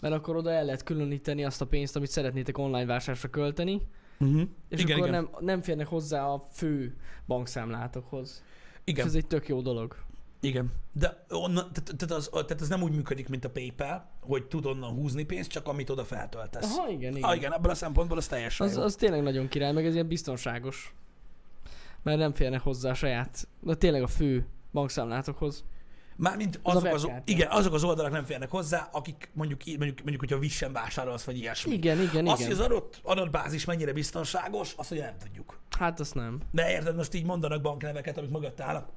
Mert akkor oda el lehet különíteni azt a pénzt, amit szeretnétek online vásárlásra költeni, Uh-huh. és igen, akkor igen. Nem, nem férnek hozzá a fő bankszámlátokhoz. igen. És ez egy tök jó dolog. Igen, de onnan, tehát, tehát, az, tehát ez nem úgy működik, mint a PayPal, hogy tud onnan húzni pénzt, csak amit oda feltöltesz. Aha, igen, igen. Ah, igen, ebből a szempontból az teljesen Az, jó. az tényleg nagyon király, meg ez ilyen biztonságos. Mert nem férnek hozzá a saját, de tényleg a fő bankszámlátokhoz. Mármint Az azok az, igen, azok az oldalak nem férnek hozzá, akik mondjuk, mondjuk, mondjuk hogyha Wish-en vásárolsz, vagy ilyesmi. Igen, igen, Azt, hogy igen. az adott adatbázis mennyire biztonságos, azt ugye nem tudjuk. Hát azt nem. De érted, most így mondanak bankneveket, amik mögött állnak.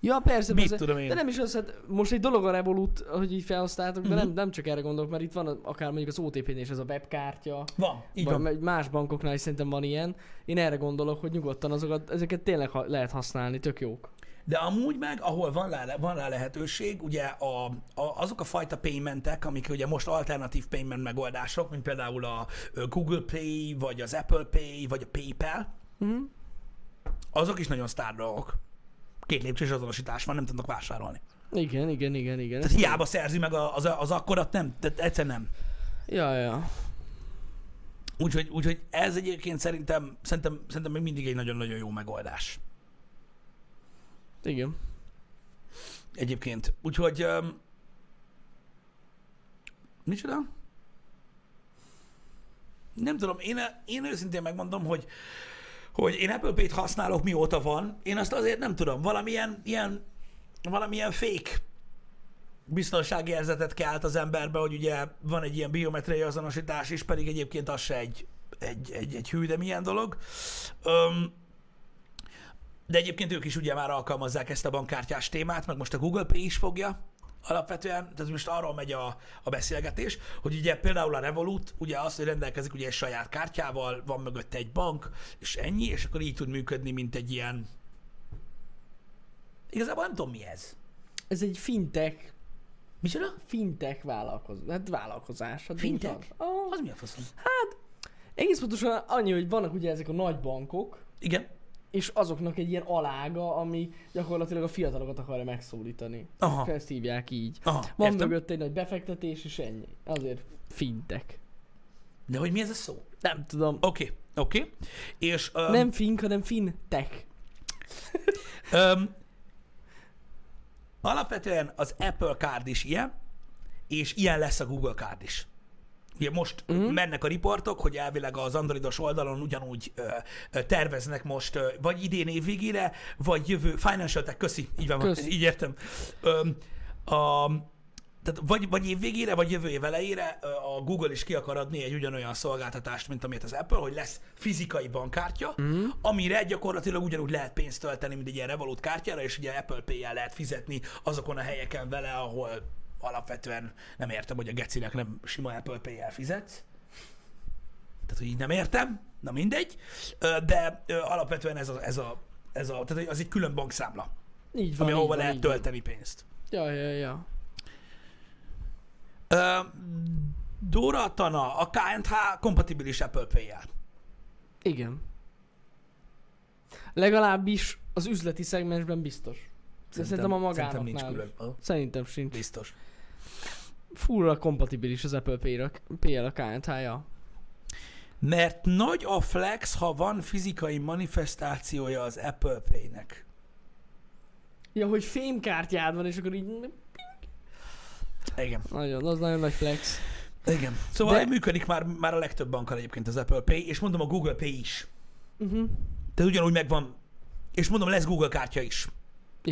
Ja, persze, Mit persze. tudom én? De nem is az, hát most egy dolog a Revolut, hogy így felhasználtok, de Mhm. nem, nem csak erre gondolok, mert itt van akár mondjuk az OTP-nél is ez a webkártya, Van, így van. más bankoknál is szerintem van ilyen. Én erre gondolok, hogy nyugodtan azokat, ezeket tényleg ha- lehet használni, tök jók. De amúgy meg, ahol van rá, van rá lehetőség, ugye a, a, azok a fajta paymentek, amik ugye most alternatív payment megoldások, mint például a Google Pay, vagy az Apple Pay, vagy a PayPal, Mhm. azok is nagyon sztár dolgok. Két lépcsős azonosítás van, nem tudnak vásárolni. Igen, igen, igen, igen. Tehát hiába szerzi meg az, az akkorat, nem, tehát egyszer nem. Ja, ja. Úgyhogy, úgyhogy ez egyébként szerintem, szerintem, szerintem még mindig egy nagyon-nagyon jó megoldás. Igen. Egyébként. Úgyhogy... Um, micsoda? Nem tudom, én, én őszintén megmondom, hogy hogy én Apple Pay-t használok mióta van, én azt azért nem tudom, valamilyen ilyen, valamilyen fake biztonsági érzetet kelt az emberbe, hogy ugye van egy ilyen biometriai azonosítás is, pedig egyébként az se egy, egy, egy, egy hű, de milyen dolog. Um, de egyébként ők is ugye már alkalmazzák ezt a bankkártyás témát, meg most a Google Pay is fogja alapvetően, tehát most arról megy a, a beszélgetés, hogy ugye például a Revolut, ugye az, hogy rendelkezik ugye egy saját kártyával, van mögötte egy bank, és ennyi, és akkor így tud működni, mint egy ilyen... Igazából nem tudom mi ez. Ez egy fintech, Micsoda? fintech vállalkozás. Hát vállalkozás. Hát Fintech? az. Ah, Az mi a faszom? egész pontosan annyi, hogy vannak ugye ezek a nagy bankok, Igen. És azoknak egy ilyen alága, ami gyakorlatilag a fiatalokat akarja megszólítani. Aha. Ezt hívják így. Aha, Van értem. mögött egy nagy befektetés, és ennyi. Azért fintech. De hogy mi ez a szó? Nem tudom. Oké, oké. És... Um, Nem fink, hanem fintech. Um, alapvetően az Apple Card is ilyen, és ilyen lesz a Google Card is. Ugye most uh-huh. mennek a riportok, hogy elvileg az androidos oldalon ugyanúgy ö, ö, terveznek most ö, vagy idén év végére, vagy jövő, Financial Tech, köszi, így van, Kösz. így értem. Ö, a, tehát vagy, vagy év végére, vagy jövő év elejére a Google is ki akar adni egy ugyanolyan szolgáltatást, mint amit az Apple, hogy lesz fizikai bankkártya, uh-huh. amire gyakorlatilag ugyanúgy lehet pénzt tölteni, mint egy ilyen Revolut kártyára, és ugye Apple Pay-jel lehet fizetni azokon a helyeken vele, ahol alapvetően nem értem, hogy a gecinek nem sima Apple Pay-jel fizetsz. Tehát, hogy így nem értem, na mindegy, de alapvetően ez a, ez a, ez a tehát az egy külön bankszámla, Így van, ami ahova van, lehet így van. tölteni pénzt. Ja, ja, ja. Ö, Dora Tana, a KNH kompatibilis Apple Pay-jel. Igen. Legalábbis az üzleti szegmensben biztos. De szerintem, a Szerintem magánoknál nincs külön. Ö, Szerintem sincs. Biztos. Fullra kompatibilis az Apple Pay-ra, PL a KNH-ja. Mert nagy a flex, ha van fizikai manifestációja az Apple Pay-nek. Ja, hogy fémkártyád van, és akkor így... Igen. Nagyon, az nagyon nagy flex. Igen. Szóval De... működik már, már a legtöbb bankkal egyébként az Apple Pay, és mondom a Google Pay is. Uh-huh. Tehát ugyanúgy megvan, és mondom, lesz Google kártya is.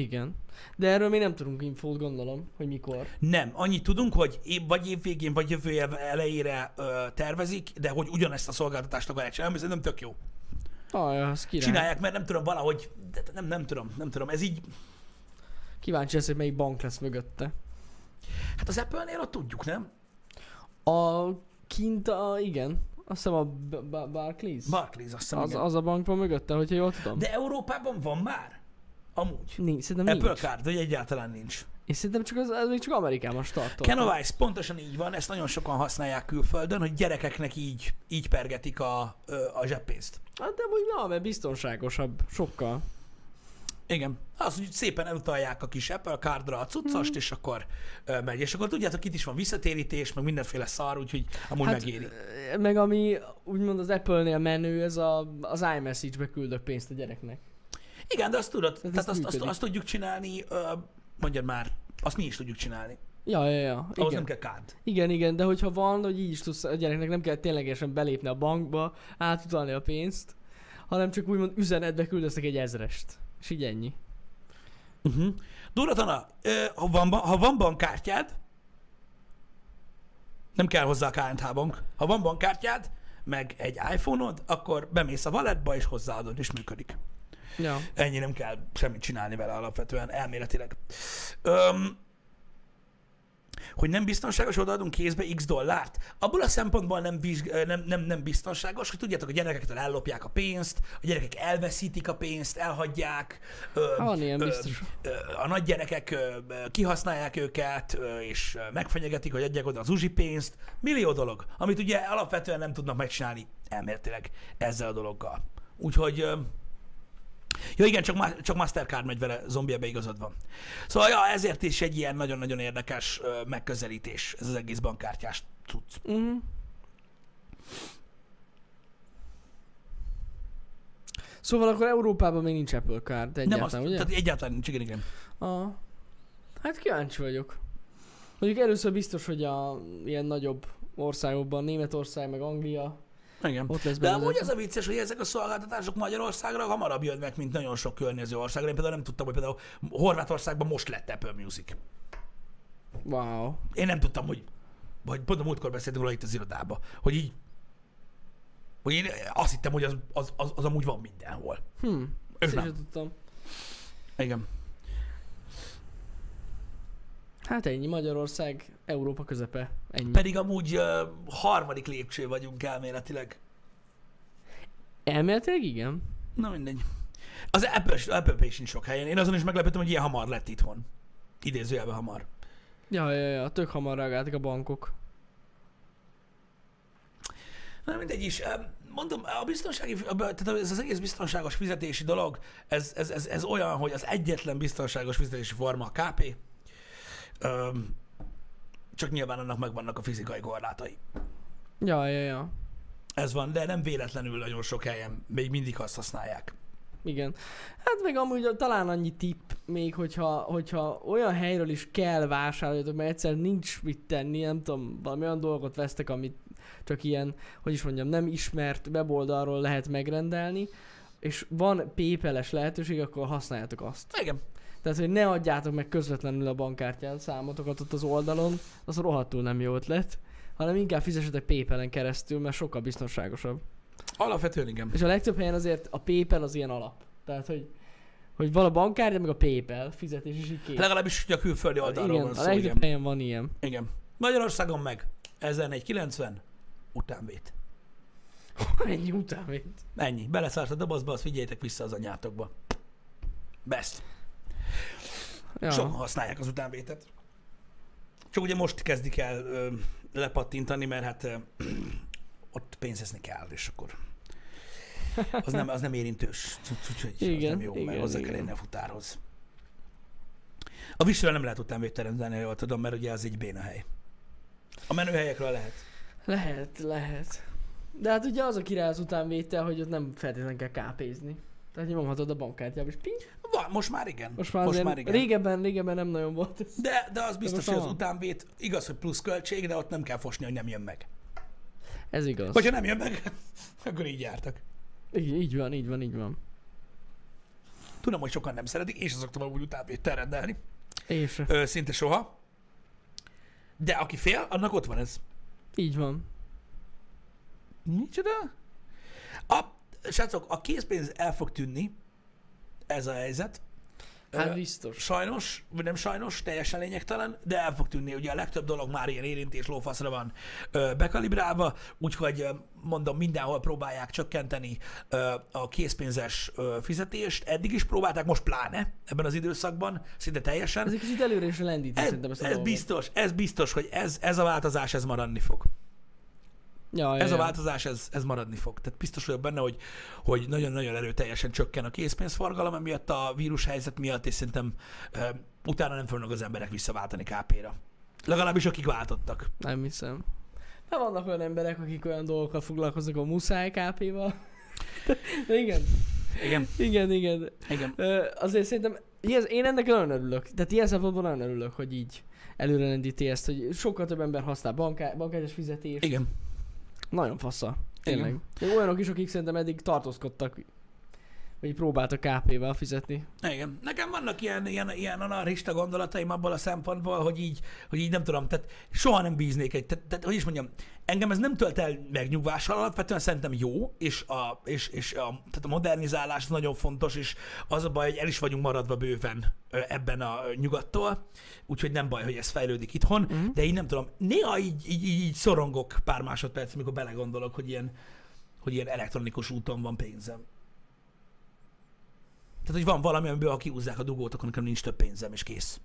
Igen. De erről még nem tudunk infót, gondolom, hogy mikor. Nem, annyit tudunk, hogy év, vagy év végén, vagy jövő év elejére ö, tervezik, de hogy ugyanezt a szolgáltatást akarják csinálni, ez nem tök jó. Ja, az király. Csinálják, mert nem tudom, valahogy, de nem, nem tudom, nem tudom, ez így, Kíváncsi lesz, hogy melyik bank lesz mögötte. hát az Apple-nél ott tudjuk, nem? A kint, a, igen. Azt hiszem a Barclays. Barclays, azt hiszem, az, igen. az a bank van mögötte, hogyha jól tudom. De Európában van már? Amúgy. Nincs, szerintem Apple nincs. Card, vagy egyáltalán nincs. És szerintem csak az, az még csak Amerikában startol. Canavise pontosan így van, ezt nagyon sokan használják külföldön, hogy gyerekeknek így, így pergetik a, a zseppénzt. Hát de úgy na, mert biztonságosabb, sokkal. Igen. Az, hogy szépen elutalják a kis Apple Cardra a cuccost, Mhm. és akkor ö, megy. És akkor tudjátok, itt is van visszatérítés, meg mindenféle szar, úgyhogy amúgy hát, megéri. meg ami úgymond az Apple-nél menő, ez a, az iMessage-be küldök pénzt a gyereknek. Igen, de azt tudod, ez tehát azt, azt, azt, tudjuk csinálni, ö, mondjad már, azt mi is tudjuk csinálni. Ja, ja, ja. Ahhoz Igen. nem kell kárd. igen, igen, de hogyha van, hogy így is tudsz, a gyereknek nem kell ténylegesen belépni a bankba, átutalni a pénzt, hanem csak úgymond üzenetbe küldöztek egy ezrest. És így ennyi. Uh-huh. Duratana, ö, ha van, ha van bankkártyád, nem kell hozzá a KNH bank. Ha van bankkártyád, meg egy iPhone-od, akkor bemész a walletba és hozzáadod, és működik. Ja. Ennyi nem kell semmit csinálni vele alapvetően, elméletileg. Öm, hogy nem biztonságos, odaadunk kézbe x dollárt. Abból a szempontból nem, vizsg- nem, nem, nem biztonságos, hogy tudjátok, a gyerekektől ellopják a pénzt, a gyerekek elveszítik a pénzt, elhagyják. Ö, Ha van ilyen, ö, biztos. ö, a nagy gyerekek ö, ö, kihasználják őket, ö, és ö, megfenyegetik, hogy adják oda az uzsi pénzt. Millió dolog, amit ugye alapvetően nem tudnak megcsinálni elméletileg ezzel a dologgal. Úgyhogy ö, Ja igen, csak, ma- csak Mastercard megy vele, zombi ebbe igazad van. Szóval ja, ezért is egy ilyen nagyon-nagyon érdekes ö, megközelítés ez az egész bankkártyás cucc. Uh-huh. Szóval akkor Európában még nincs Apple Card Nem azt, egyáltalán, ugye? tehát egyáltalán nincs, igen, igen. Ah. Hát kíváncsi vagyok. Mondjuk először biztos, hogy a ilyen nagyobb országokban, Németország meg Anglia, igen. ott lesz De amúgy az a vicces, hogy ezek a szolgáltatások Magyarországra hamarabb jönnek, mint nagyon sok környező országra. Én például nem tudtam, hogy például Horvátországban most lett Apple Music. Wow. Én nem tudtam, hogy, vagy pont a múltkor beszéltünk róla itt az irodába, hogy így, hogy én azt hittem, hogy az, az, az, az amúgy van mindenhol. Hm. És Ezt nem. tudtam. Igen. Hát ennyi, Magyarország, Európa közepe. Ennyi. Pedig amúgy uh, harmadik lépcső vagyunk elméletileg. Elméletileg igen. Na mindegy. Az Apple, Apple Pay sincs sok helyen. Én azon is meglepődtem, hogy ilyen hamar lett itthon. Idézőjelben hamar. Ja, ja, ja, tök hamar reagáltak a bankok. Na mindegy is. Mondom, a biztonsági, tehát ez az egész biztonságos fizetési dolog, ez, ez, ez, ez olyan, hogy az egyetlen biztonságos fizetési forma a KP. Öm, csak nyilván annak megvannak a fizikai korlátai. Ja, ja, ja. Ez van, de nem véletlenül nagyon sok helyen még mindig azt használják. Igen. Hát meg amúgy talán annyi tipp még, hogyha, hogyha olyan helyről is kell vásároljatok, mert egyszer nincs mit tenni, nem tudom, valami olyan dolgot vesztek, amit csak ilyen, hogy is mondjam, nem ismert weboldalról lehet megrendelni, és van PayPal-es lehetőség, akkor használjátok azt. Igen. Tehát, hogy ne adjátok meg közvetlenül a bankkártyán számotokat ott az oldalon, az rohadtul nem jó ötlet, hanem inkább fizessetek PayPal-en keresztül, mert sokkal biztonságosabb. Alapvetően igen. És a legtöbb helyen azért a PayPal az ilyen alap. Tehát, hogy, hogy van a bankkártya, meg a PayPal fizetés, és így kész. Legalábbis, hogy a külföldi oldalról Igen, van a szó, legtöbb igen. helyen van ilyen. igen. Magyarországon meg 1490 utánvét. Ennyi után még. Ennyi. Beleszállt a dobozba, azt vigyétek vissza az anyátokba. Best. Ja. Sokan használják az utánvétet. Csak ugye most kezdik el ö, lepattintani, mert hát ö, ott pénzezni kell, és akkor az nem, az nem érintős úgyhogy az Igen, nem jó, mert igen, hozzá kell igen. érni a futárhoz. A visről nem lehet utánvétel rendelni, ha jól tudom, mert ugye az egy béna hely. A menőhelyekről lehet. Lehet, lehet. De hát ugye az a király az utánvétel, hogy ott nem feltétlenül kell kápézni. Tehát nyomhatod a bankkártyába, és ping. Va, most már igen. Most már, most már igen. régebben, régebben nem nagyon volt ez. De, de az biztos, most hogy az utánvét igaz, hogy plusz költség, de ott nem kell fosni, hogy nem jön meg. Ez igaz. Vagy ha nem jön meg, akkor így jártak. Így, így van, így van, így van. Tudom, hogy sokan nem szeretik, és szoktam amúgy utánvétel rendelni. És Ö, szinte soha. De aki fél, annak ott van ez. így van. Micsoda? A, srácok, a készpénz el fog tűnni, ez a helyzet. Hát biztos. Sajnos, vagy nem sajnos, teljesen lényegtelen, de el fog tűnni. Ugye a legtöbb dolog már ilyen érintés lófaszra van ö, bekalibrálva, úgyhogy ö, mondom, mindenhol próbálják csökkenteni ö, a készpénzes ö, fizetést. Eddig is próbálták, most pláne ebben az időszakban, szinte teljesen. Ez egy kicsit előre is lendíti Ez, szerintem ezt a ez dolgot. biztos, ez biztos, hogy ez, ez a változás, ez maradni fog. Ja, ja, Ez a ja. változás, ez, ez maradni fog. Tehát biztos vagyok benne, hogy, hogy nagyon-nagyon erőteljesen csökken a készpénzforgalom emiatt a vírus helyzet miatt, és szerintem uh, utána nem fognak az emberek visszaváltani KP-ra. Legalábbis akik váltottak. Nem hiszem. De vannak olyan emberek, akik olyan dolgokkal foglalkoznak a muszáj KP-val. De igen, Igen, igen, igen. igen. Ö, azért szerintem, én ennek nagyon örülök. Tehát ilyen szempontból nagyon örülök, hogy így előrelendíti ezt, hogy sokkal több ember használ banká, bankkártyás fizetést. Igen. Nagyon fassa. Tényleg. Még olyanok is, akik szerintem eddig tartózkodtak Vagy próbáltak KP-vel fizetni. Igen. Nekem vannak ilyen, ilyen, ilyen anarchista gondolataim abból a szempontból, hogy így, hogy így nem tudom, tehát soha nem bíznék egy, tehát, tehát hogy is mondjam, engem ez nem tölt el megnyugvással, alapvetően szerintem jó, és a, és, és a, tehát a modernizálás nagyon fontos, és az a baj, hogy el is vagyunk maradva bőven ebben a nyugattól, úgyhogy nem baj, hogy ez fejlődik itthon, Mhm. de én nem tudom, néha így, így, így, így szorongok pár másodperc, amikor belegondolok, hogy ilyen, hogy ilyen elektronikus úton van pénzem. Tehát, hogy van valami, amiből ha kiúzzák a dugót, akkor nekem nincs több pénzem, és kész.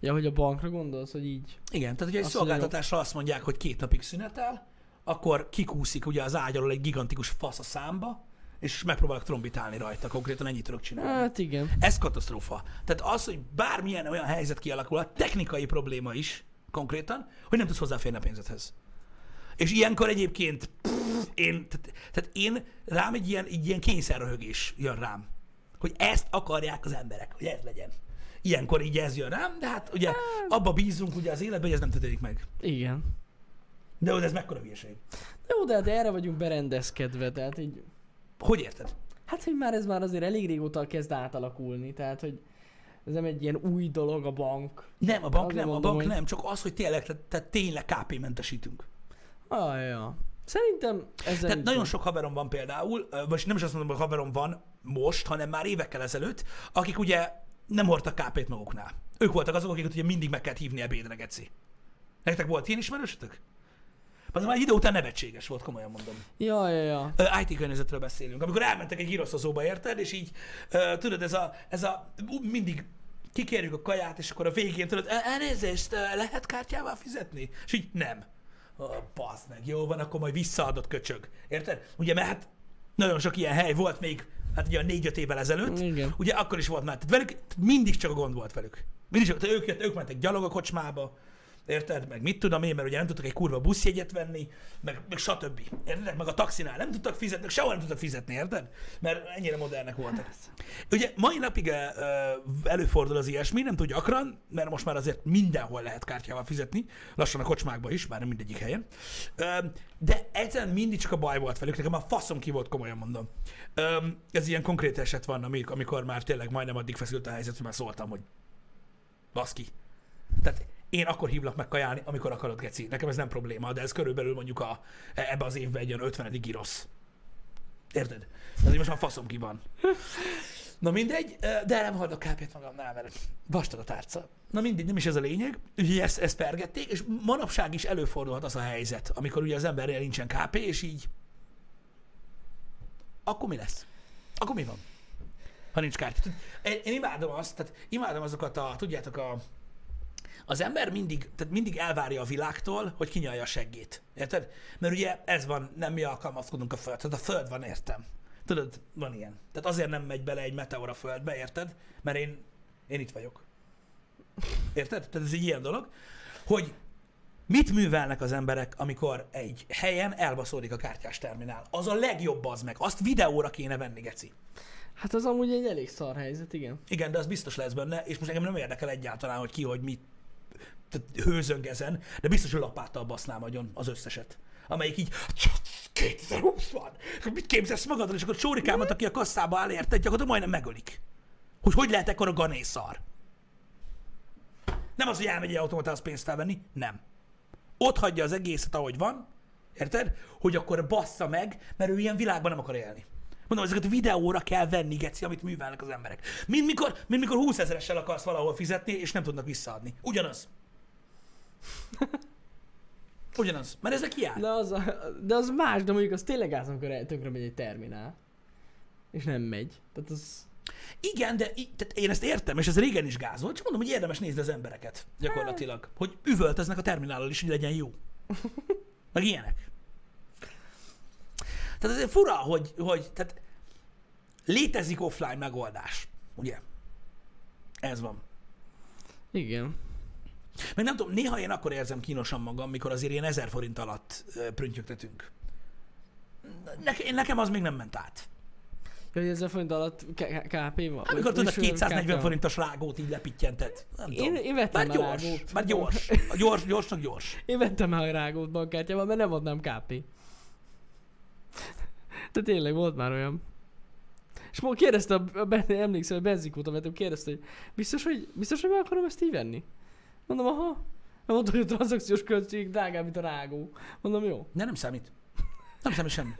Ja, hogy a bankra gondolsz, hogy így. Igen, tehát, hogy egy szolgáltatásra azt mondják, hogy két napig szünetel, akkor kikúszik ugye az ágy alól egy gigantikus fasz a számba, és megpróbálok trombitálni rajta, konkrétan ennyit tudok csinálni. Hát igen. Ez katasztrófa. Tehát az, hogy bármilyen olyan helyzet kialakul, a technikai probléma is konkrétan, hogy nem tudsz hozzáférni a pénzedhez. És ilyenkor egyébként pff, én, tehát, tehát én rám egy ilyen, egy ilyen kényszerröhögés jön rám. Hogy ezt akarják az emberek, hogy ez legyen. Ilyenkor így ez jön rám, de hát ugye abba bízunk ugye az életben, hogy ez nem történik meg. Igen. De ez mekkora hülyeség. Jó, de, de erre vagyunk berendezkedve, tehát így... Hogy érted? Hát, hogy már ez már azért elég régóta kezd átalakulni, tehát, hogy ez nem egy ilyen új dolog a bank. Nem, a bank nem, a mondom, bank hogy- nem, csak az, hogy tényleg, tehát, tehát tényleg KP-mentesítünk. Ah, ja. Szerintem ezzel Tehát nagyon sok haverom van például, vagy nem is azt mondom, hogy haverom van most, hanem már évekkel ezelőtt, akik ugye nem hordtak kápét maguknál. Ők voltak azok, akiket ugye mindig meg kellett hívni ebédre, geci. Nektek volt ilyen ismerősötök? Az már egy idő után nevetséges volt, komolyan mondom. Ja, ja, ja. Ö, IT környezetről beszélünk. Amikor elmentek egy giroszozóba, érted? És így, tudod, ez a, ez a, mindig kikérjük a kaját, és akkor a végén tudod, "Ö, elnézést, lehet kártyával fizetni? És így nem. Oh, basz meg, jó van, akkor majd visszaadott köcsög. Érted? Ugye, mert hát nagyon sok ilyen hely volt még, hát ugye a négy-öt évvel ezelőtt. Igen. Ugye akkor is volt már. Tehát velük mindig csak a gond volt velük. Mindig csak, ők, ők mentek gyalog a kocsmába, érted? Meg mit tudom én, mert ugye nem tudtak egy kurva buszjegyet venni, meg, meg stb. Érted? Meg a taxinál nem tudtak fizetni, sehol nem tudtak fizetni, érted? Mert ennyire modernek voltak. Ugye mai napig előfordul az ilyesmi, nem tudja gyakran, mert most már azért mindenhol lehet kártyával fizetni, lassan a kocsmákba is, bár nem mindegyik helyen. De egyszerűen mindig csak a baj volt velük, nekem már faszom ki volt, komolyan mondom. Ez ilyen konkrét eset van, amik- amikor már tényleg majdnem addig feszült a helyzet, hogy már szóltam, hogy baszki. Tehát én akkor hívlak meg kajálni, amikor akarod, geci. Nekem ez nem probléma, de ez körülbelül mondjuk a, ebbe az évben egy olyan 50. girosz. Érted? Így most már faszom ki van. Na mindegy, de nem hordok kápét magamnál, mert vastag a tárca. Na mindegy, nem is ez a lényeg. Ugye ezt, ezt pergették, és manapság is előfordulhat az a helyzet, amikor ugye az emberrel nincsen KP, és így akkor mi lesz? Akkor mi van? Ha nincs kártya. Én imádom azt, tehát imádom azokat a, tudjátok, a, az ember mindig, tehát mindig elvárja a világtól, hogy kinyalja a seggét. Érted? Mert ugye ez van, nem mi alkalmazkodunk a föld, tehát a föld van, értem. Tudod, van ilyen. Tehát azért nem megy bele egy meteor a földbe, érted? Mert én, én itt vagyok. Érted? Tehát ez egy ilyen dolog, hogy mit művelnek az emberek, amikor egy helyen elbaszódik a kártyás terminál. Az a legjobb az meg. Azt videóra kéne venni, geci. Hát az amúgy egy elég szar helyzet, igen. Igen, de az biztos lesz benne, és most engem nem érdekel egyáltalán, hogy ki, hogy mit hőzöng ezen, de biztos, hogy lapáttal basznám agyon az összeset. Amelyik így, 2020 van, mit képzelsz magadról, és akkor Csórikámat, aki a kasszába áll, érted, gyakorlatilag majdnem megölik. Hogy hogy lehet ekkor a ganészar? Nem az, hogy elmegy egy automatához pénzt felvenni, nem. Ott hagyja az egészet, ahogy van, érted? Hogy akkor bassza meg, mert ő ilyen világban nem akar élni. Mondom, ezeket a videóra kell venni, geci, amit művelnek az emberek. Mint mikor, mint mikor 20 ezeressel akarsz valahol fizetni, és nem tudnak visszaadni. Ugyanaz. Ugyanaz. Mert ezek jár. De az, a, de az más, de mondjuk az tényleg az, amikor tönkre megy egy terminál. És nem megy. Tehát az... Igen, de í- tehát én ezt értem, és ez régen is gáz volt, csak mondom, hogy érdemes nézni az embereket gyakorlatilag. Hogy üvöltöznek a terminálon is, hogy legyen jó. Meg ilyenek. Tehát azért fura, hogy, hogy tehát létezik offline megoldás, ugye? Ez van. Igen. Meg nem tudom, néha én akkor érzem kínosan magam, mikor azért ilyen ezer forint alatt prüntjögtetünk. Neke, nekem az még nem ment át. Hogy ezzel forint alatt K- KP van? Amikor tudod, Vagy- 240 KP. forintos rágót így lepittyentett. Nem Én, én vettem Már a gyors, rágót. már gyors. A gyors, gyorsnak gyors. Én vettem el a rágót bankkártyával, mert nem adnám KP. De tényleg volt már olyan. És most kérdezte, a, a ben, emlékszem, a benzinkóta vettem, kérdezte, hogy biztos, hogy, biztos, hogy meg akarom ezt így venni? Mondom, aha. Mondta, hogy a tranzakciós költség drágább, mint a rágó. Mondom, jó. De nem számít. Nem számít semmi.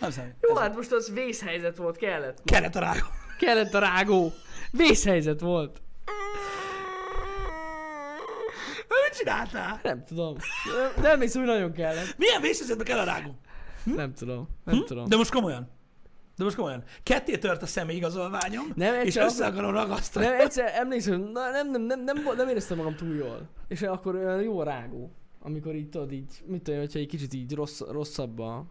Nem számít. Jó, Ez- hát most az vészhelyzet volt, kellett. Kellett a rágó. Kellett a rágó. Vészhelyzet volt. Mit csináltál? Nem tudom. De- De emlékszem, hogy nagyon kellett. Milyen vészhelyzetbe kell a rágó? Nem tudom. Nem tudom. Hm? De most komolyan. De most komolyan. Ketté tört a személyigazolványom, Nem, és össze akkor- akarom ragasztani. Nem, egyszer emlékszem, na, nem, nem, nem, nem, nem éreztem magam túl jól. És akkor olyan jó rágó. Amikor így tudod, így, mit tudom, hogyha egy kicsit így rossz, rosszabb a...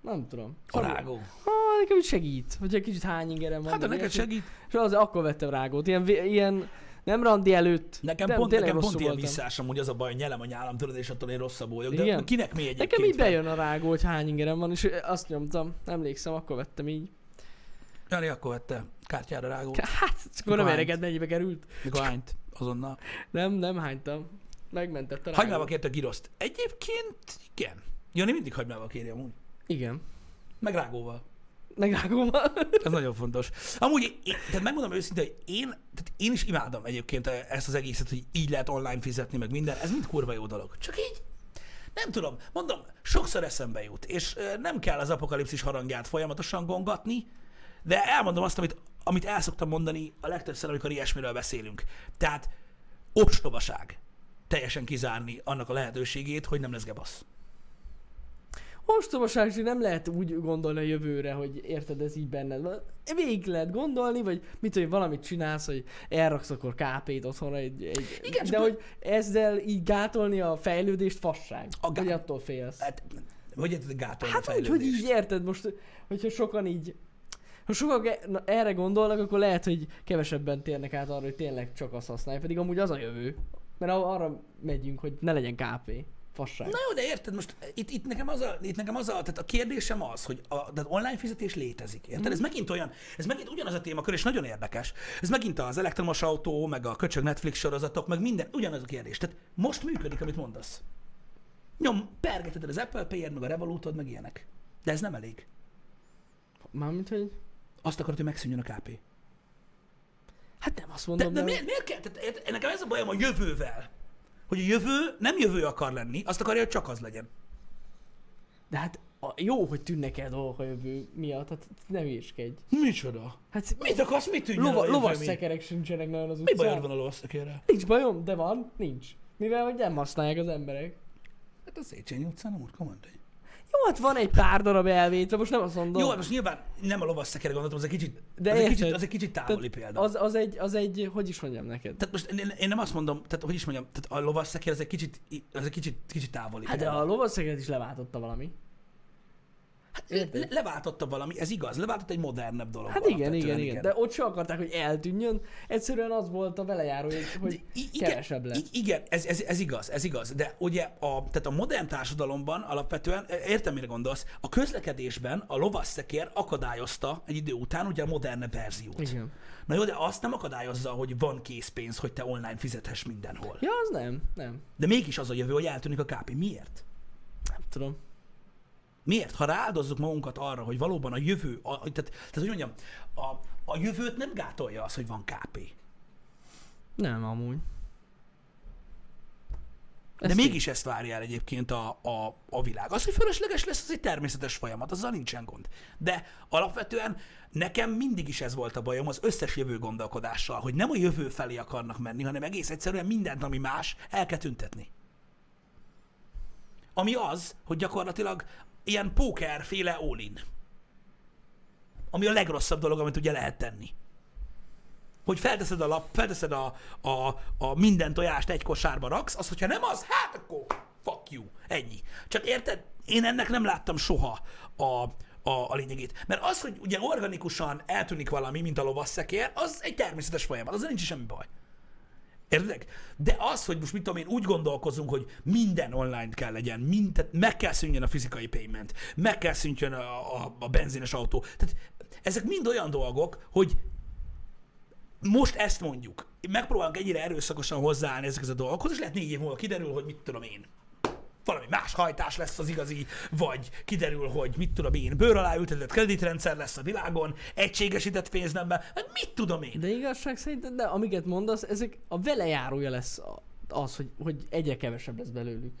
Nem tudom. A rágó. Ah, nekem segít. Hogyha egy kicsit hány ingerem van. Hát de neked segít. És az, akkor vettem rágót. Ilyen, ilyen nem randi előtt. Nekem nem, pont, nekem pont ilyen visszás amúgy az a baj, hogy nyelem a nyálam, tudod, és attól én rosszabb vagyok. De Igen. kinek mi egyébként? Nekem így bejön a rágó, hogy hány ingerem van, és azt nyomtam. Emlékszem, akkor vettem így. Jani akkor vette kártyára rágót. Hát, akkor nem éreged, mennyibe került. Mikor hányt? Azonnal. Nem, nem hánytam. Megmentett a rágó. Hagymával kérte a giroszt. Egyébként igen. Jani mindig hagymával kéri amúgy. Igen. Meg rágóval. Meg rágóval. Ez nagyon fontos. Amúgy, én, tehát megmondom őszintén, hogy én, tehát én is imádom egyébként ezt az egészet, hogy így lehet online fizetni, meg minden. Ez mind kurva jó dolog. Csak így, nem tudom, mondom, sokszor eszembe jut, és nem kell az apokalipszis harangját folyamatosan gongatni, de elmondom azt, amit, amit el szoktam mondani a legtöbbször, amikor ilyesmiről beszélünk. Tehát ostobaság teljesen kizárni annak a lehetőségét, hogy nem lesz gebasz. Ostobaság, hogy nem lehet úgy gondolni a jövőre, hogy érted, ez így benned. Végig lehet gondolni, vagy mit tudom, valamit csinálsz, hogy elraksz akkor KP-t otthonra egy, egy Igen, de hogy ezzel így gátolni a fejlődést fasság. A gá- Hogy attól félsz. Hát, hogy érted gátolni Hát a úgy, hogy fejlődést? így érted most, hogyha sokan így ha sokan e- erre gondolnak, akkor lehet, hogy kevesebben térnek át arra, hogy tényleg csak azt használják, pedig amúgy az a jövő. Mert arra megyünk, hogy ne legyen KP. Fasság. Na jó, de érted, most itt, itt, nekem az a, itt nekem az a, tehát a kérdésem az, hogy a, tehát online fizetés létezik, érted? Mhm. Ez megint olyan, ez megint ugyanaz a témakör, és nagyon érdekes. Ez megint az elektromos autó, meg a köcsög Netflix sorozatok, meg minden, ugyanaz a kérdés. Tehát most működik, amit mondasz. Nyom, pergeted az Apple Pay-ed, meg a Revolutod, meg ilyenek. De ez nem elég. Mármint, hogy... Azt akarod, hogy megszűnjön a KP. Hát nem azt De, mondom, de mert- miért, miért kell? Tehát, nekem ez a bajom a jövővel. Hogy a jövő nem jövő akar lenni, azt akarja, hogy csak az legyen. De hát a, jó, hogy tűnnek el dolgok a jövő miatt, hát nem írskedj. Micsoda? Hát Mit akarsz, mit tűnjön lova, a jövő lovas mi? szekerek sincsenek nagyon az Mi utcán. bajod van a lovasszekérrel? Nincs bajom, de van, nincs. Mivel hogy nem használják az emberek. Hát a Széchenyi utcán nem úgy komolyan. Jó, hát van egy pár darab elvétve, most nem azt mondom. Jó, hát most nyilván nem a lovasszekere gondoltam, az egy kicsit, De az, egy kicsit, az egy kicsit távoli példa. az, az, egy, az egy, hogy is mondjam neked? Tehát most én, én, nem azt mondom, tehát hogy is mondjam, tehát a lovasszekér az egy kicsit, az egy kicsit, kicsit távoli Hát de példa. a lovasszekeret is leváltotta valami. Hát le, le- leváltotta valami, ez igaz, leváltott egy modernebb dolog. Hát igen, alapvetően, igen, igen. De ott se akarták, hogy eltűnjön. Egyszerűen az volt a velejáró, hogy, hogy I- kevesebb lett. Igen, ez, ez, ez, igaz, ez igaz. De ugye a, tehát a modern társadalomban alapvetően, e, értem, mire gondolsz, a közlekedésben a lovasszekér akadályozta egy idő után ugye a modern verziót. Igen. Na jó, de azt nem akadályozza, hogy van készpénz, hogy te online fizethess mindenhol. Ja, az nem, nem. De mégis az a jövő, hogy eltűnik a KP. Miért? Nem tudom. Miért? Ha rááldozzuk magunkat arra, hogy valóban a jövő, a, tehát, tehát hogy mondjam, a, a jövőt nem gátolja az, hogy van KP. Nem, amúgy. De Ez mégis ezt várja el egyébként a, a, a világ. Az, hogy fölösleges lesz, az egy természetes folyamat, azzal nincsen gond. De alapvetően nekem mindig is ez volt a bajom az összes jövő gondolkodással, hogy nem a jövő felé akarnak menni, hanem egész egyszerűen mindent, ami más, el kell tüntetni. Ami az, hogy gyakorlatilag ilyen pókerféle all Ami a legrosszabb dolog, amit ugye lehet tenni. Hogy felteszed a lap, felteszed a, a, a minden tojást egy kosárba raksz, az, hogyha nem az, hát akkor fuck you. Ennyi. Csak érted? Én ennek nem láttam soha a, a, a lényegét. Mert az, hogy ugye organikusan eltűnik valami, mint a lovasszekér, az egy természetes folyamat, azzal nincs semmi baj. Érted? De az, hogy most mit tudom én, úgy gondolkozunk, hogy minden online kell legyen, mind, tehát meg kell szűnjön a fizikai payment, meg kell szűnjön a, a, a benzines autó. Tehát ezek mind olyan dolgok, hogy most ezt mondjuk, megpróbálunk ennyire erőszakosan hozzáállni ezekhez a dolgokhoz, és lehet négy év múlva kiderül, hogy mit tudom én. Valami más hajtás lesz az igazi, vagy kiderül, hogy mit tudom én, bőr alá ültetett kreditrendszer lesz a világon, egységesített pénznemben, hát mit tudom én. De igazság szerint, de amiket mondasz, ezek a velejárója lesz az, hogy, hogy egyre kevesebb lesz belőlük.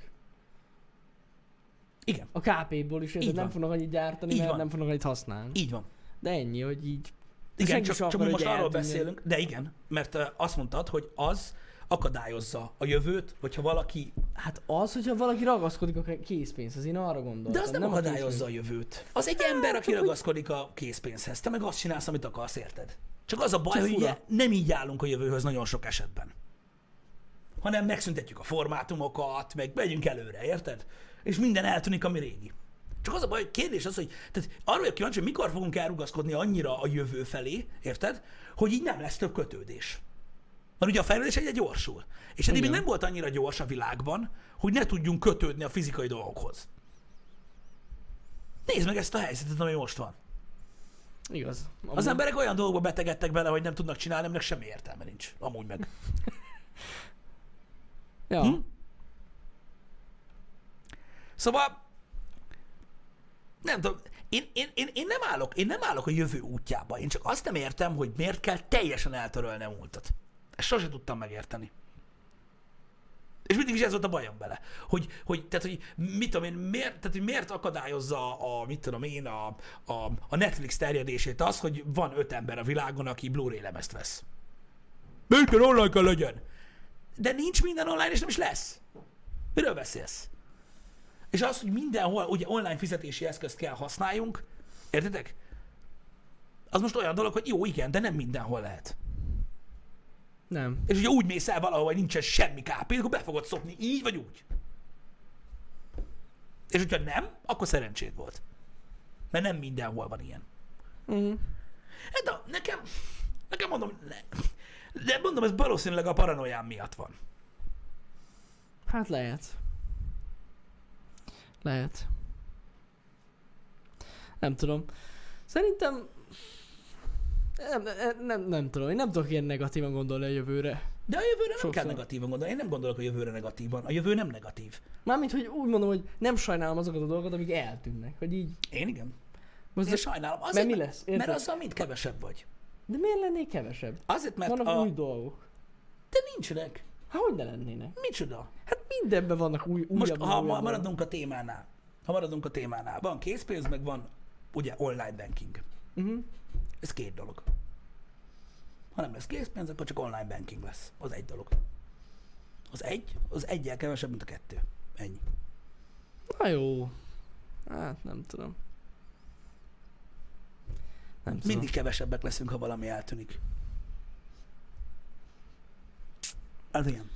Igen, A KP-ból is, Így nem fognak annyit gyártani, Így mert van. nem fognak annyit használni. így van. De ennyi, hogy így... Igen, csak, csak akar, most arról beszélünk, de igen, mert azt mondtad, hogy az akadályozza a jövőt, hogyha valaki... Hát az, hogyha valaki ragaszkodik a készpénzhez, én arra gondoltam. De az nem, a akadályozza a készpénz. jövőt. Az egy ember, aki ragaszkodik a készpénzhez. Te meg azt csinálsz, amit akarsz, érted? Csak az a baj, Csak hogy ugye nem így állunk a jövőhöz nagyon sok esetben. Hanem megszüntetjük a formátumokat, meg megyünk előre, érted? És minden eltűnik, ami régi. Csak az a baj, kérdés az, hogy tehát arra vagyok kíváncsi, hogy mikor fogunk elrugaszkodni annyira a jövő felé, érted? Hogy így nem lesz több kötődés. Mert ugye a fejlődés egyre gyorsul. És eddig még nem volt annyira gyors a világban, hogy ne tudjunk kötődni a fizikai dolgokhoz. Nézd meg ezt a helyzetet, ami most van. Igaz. Az Amúgy- emberek olyan dolgokba betegedtek bele, hogy nem tudnak csinálni, aminek semmi értelme nincs. Amúgy meg. Ja. Hm? Szóval, nem tudom, én, én, én, én, nem állok, én nem állok a jövő útjába. Én csak azt nem értem, hogy miért kell teljesen eltörölni a múltat. Ezt sose tudtam megérteni. És mindig is ez volt a bajom bele. Hogy, hogy, tehát, hogy mit tudom én, miért, tehát, hogy miért akadályozza a, mit tudom én, a, a, a Netflix terjedését az, hogy van öt ember a világon, aki Blu-ray lemezt vesz. Minden online kell legyen. De nincs minden online, és nem is lesz. Miről beszélsz? És az, hogy mindenhol ugye online fizetési eszközt kell használjunk, értitek? Az most olyan dolog, hogy jó, igen, de nem mindenhol lehet. Nem. És ugye úgy mész el valahol, hogy nincsen semmi KP, akkor be fogod szokni így vagy úgy. És hogyha nem, akkor szerencséd volt. Mert nem mindenhol van ilyen. Uh-huh. Hát de nekem, nekem mondom, ne, de mondom, ez valószínűleg a paranoiám miatt van. Hát lehet. Lehet. Nem tudom. Szerintem... Nem, nem, nem, nem tudom. Én nem tudok ilyen negatívan gondolni a jövőre. De a jövőre nem Sokszor. kell negatívan gondolni. Én nem gondolok a jövőre negatívan. A jövő nem negatív. Mármint, hogy úgy mondom, hogy nem sajnálom azokat a dolgokat, amik eltűnnek. Hogy így... Én igen. Most Én sajnálom. Azért, mert mi lesz? Mert Érted? azzal mind kevesebb vagy. De miért lennék kevesebb? Azért, mert Vannak a... új dolgok. De nincsenek. Hát hogy ne lennének? Micsoda? Hát mindenben vannak új, újabb Most, ha újabb maradunk a témánál, ha maradunk a témánál, van készpénz, meg van ugye online banking. Uh-huh. Ez két dolog. Ha nem lesz készpénz, akkor csak online banking lesz. Az egy dolog. Az egy, az egyel kevesebb, mint a kettő. Ennyi. Na jó. Hát nem tudom. Nem tudom. Mindig kevesebbek leszünk, ha valami eltűnik. Az ilyen.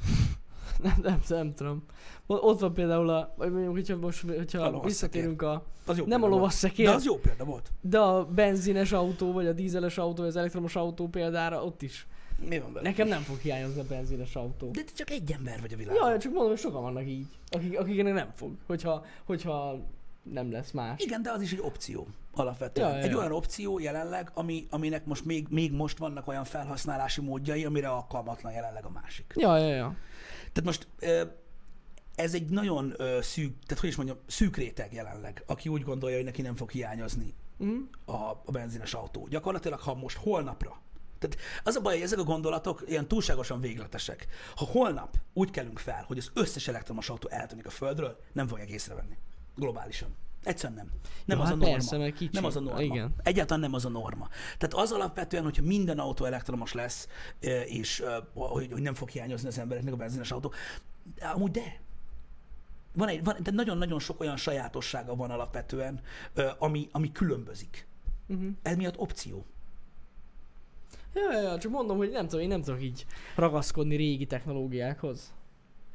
Nem, nem, nem tudom. Ott van például a, vagy mondjuk, hogyha most, A hogyha lovasszekér. visszatérünk a, Az jó nem a lovasszekér, De az jó példa volt. de a benzines autó, vagy a dízeles autó, vagy az elektromos autó példára, ott is. Mi van vele? Nekem nem fog hiányozni a benzines autó. De te csak egy ember vagy a világon. Ja, csak mondom, hogy sokan vannak így, akik, akiknek nem fog, hogyha, hogyha nem lesz más. Igen, de az is egy opció alapvetően. Ja, egy ja. olyan opció jelenleg, ami, aminek most még, még most vannak olyan felhasználási módjai, amire alkalmatlan jelenleg a másik. Ja, ja, ja. Tehát most ez egy nagyon szűk, tehát hogy is mondjam, szűk réteg jelenleg, aki úgy gondolja, hogy neki nem fog hiányozni Uh-huh. a, a benzines autó. Gyakorlatilag, ha most holnapra, tehát az a baj, hogy ezek a gondolatok ilyen túlságosan végletesek. Ha holnap úgy kelünk fel, hogy az összes elektromos autó eltűnik a földről, nem fogják észrevenni. Globálisan. Egyszerűen nem. Nem Ja, az hát a norma. persze, mert kicsi. Nem az a norma. Igen. Egyáltalán nem az a norma. Tehát az alapvetően, hogyha minden autó elektromos lesz, és hogy, nem fog hiányozni az embereknek a benzines autó, de amúgy de. Van egy, van, de nagyon-nagyon sok olyan sajátossága van alapvetően, ami, ami különbözik. Uh-huh. Ez miatt opció. Ja, ja, ja, csak mondom, hogy nem tudom, én nem tudok így ragaszkodni régi technológiákhoz.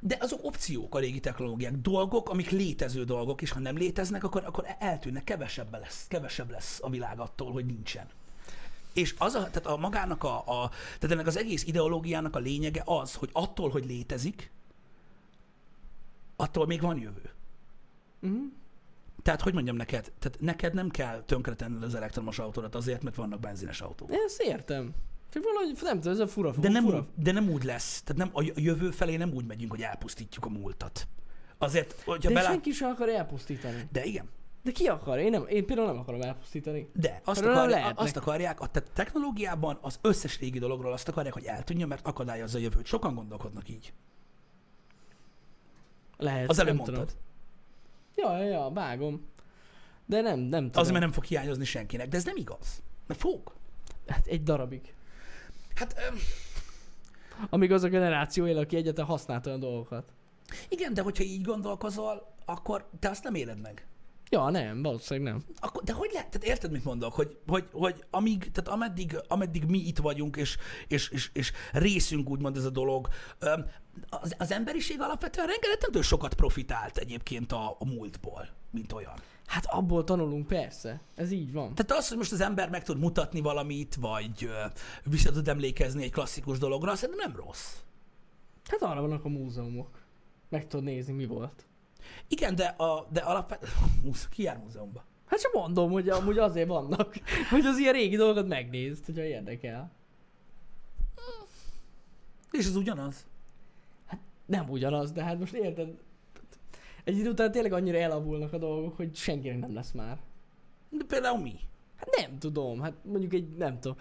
De azok opciók a régi technológiák, dolgok, amik létező dolgok, és ha nem léteznek, akkor, akkor eltűnnek, kevesebb lesz, kevesebb lesz a világ attól, hogy nincsen. És az a, tehát a magának a, a, tehát ennek az egész ideológiának a lényege az, hogy attól, hogy létezik, attól még van jövő. Uh-huh. Tehát, hogy mondjam neked, tehát neked nem kell tönkretenned az elektromos autódat azért, mert vannak benzines autók. Ezt értem. Valahogy, nem tudom, ez a fura, De nem, fura. úgy, de nem úgy lesz. Tehát nem, a jövő felé nem úgy megyünk, hogy elpusztítjuk a múltat. Azért, hogyha De belát... senki sem akar elpusztítani. De igen. De ki akar? Én, nem, én például nem akarom elpusztítani. De azt, akarják, lehetnek. azt akarják, a te- technológiában az összes régi dologról azt akarják, hogy eltűnjön, mert akadályozza a jövőt. Sokan gondolkodnak így. Lehet, Az előbb mondtad. tudom. Ja, ja, vágom. De nem, nem tudom. Azért, mert nem fog hiányozni senkinek. De ez nem igaz. Mert fog. Hát egy darabig. Hát öm, Amíg az a generáció él, aki egyáltalán használt olyan dolgokat. igen, de hogyha így gondolkozol, akkor te azt nem éled meg. Ja, nem, valószínűleg nem. Akkor, de hogy lehet? Tehát érted, mit mondok? Hogy, hogy, hogy amíg, tehát ameddig, ameddig mi itt vagyunk, és, és, és, és részünk úgymond ez a dolog, az, az emberiség alapvetően rengeteg sokat profitált egyébként a, a múltból, mint olyan. Hát abból tanulunk, persze. Ez így van. Tehát az, hogy most az ember meg tud mutatni valamit, vagy vissza tud emlékezni egy klasszikus dologra, szerintem nem rossz. Hát arra vannak a múzeumok. Meg tudod nézni, mi volt. Igen, de, a, de alapvetően... Ki jár múzeumba? Hát csak mondom, hogy amúgy azért vannak, hogy az ilyen régi dolgokat megnézd, hogyha érdekel. És ez ugyanaz. Nem ugyanaz, de hát most érted, egy idő után tényleg annyira elavulnak a dolgok, hogy senkinek nem lesz már. De például mi? Hát nem tudom, hát mondjuk egy, nem tudom,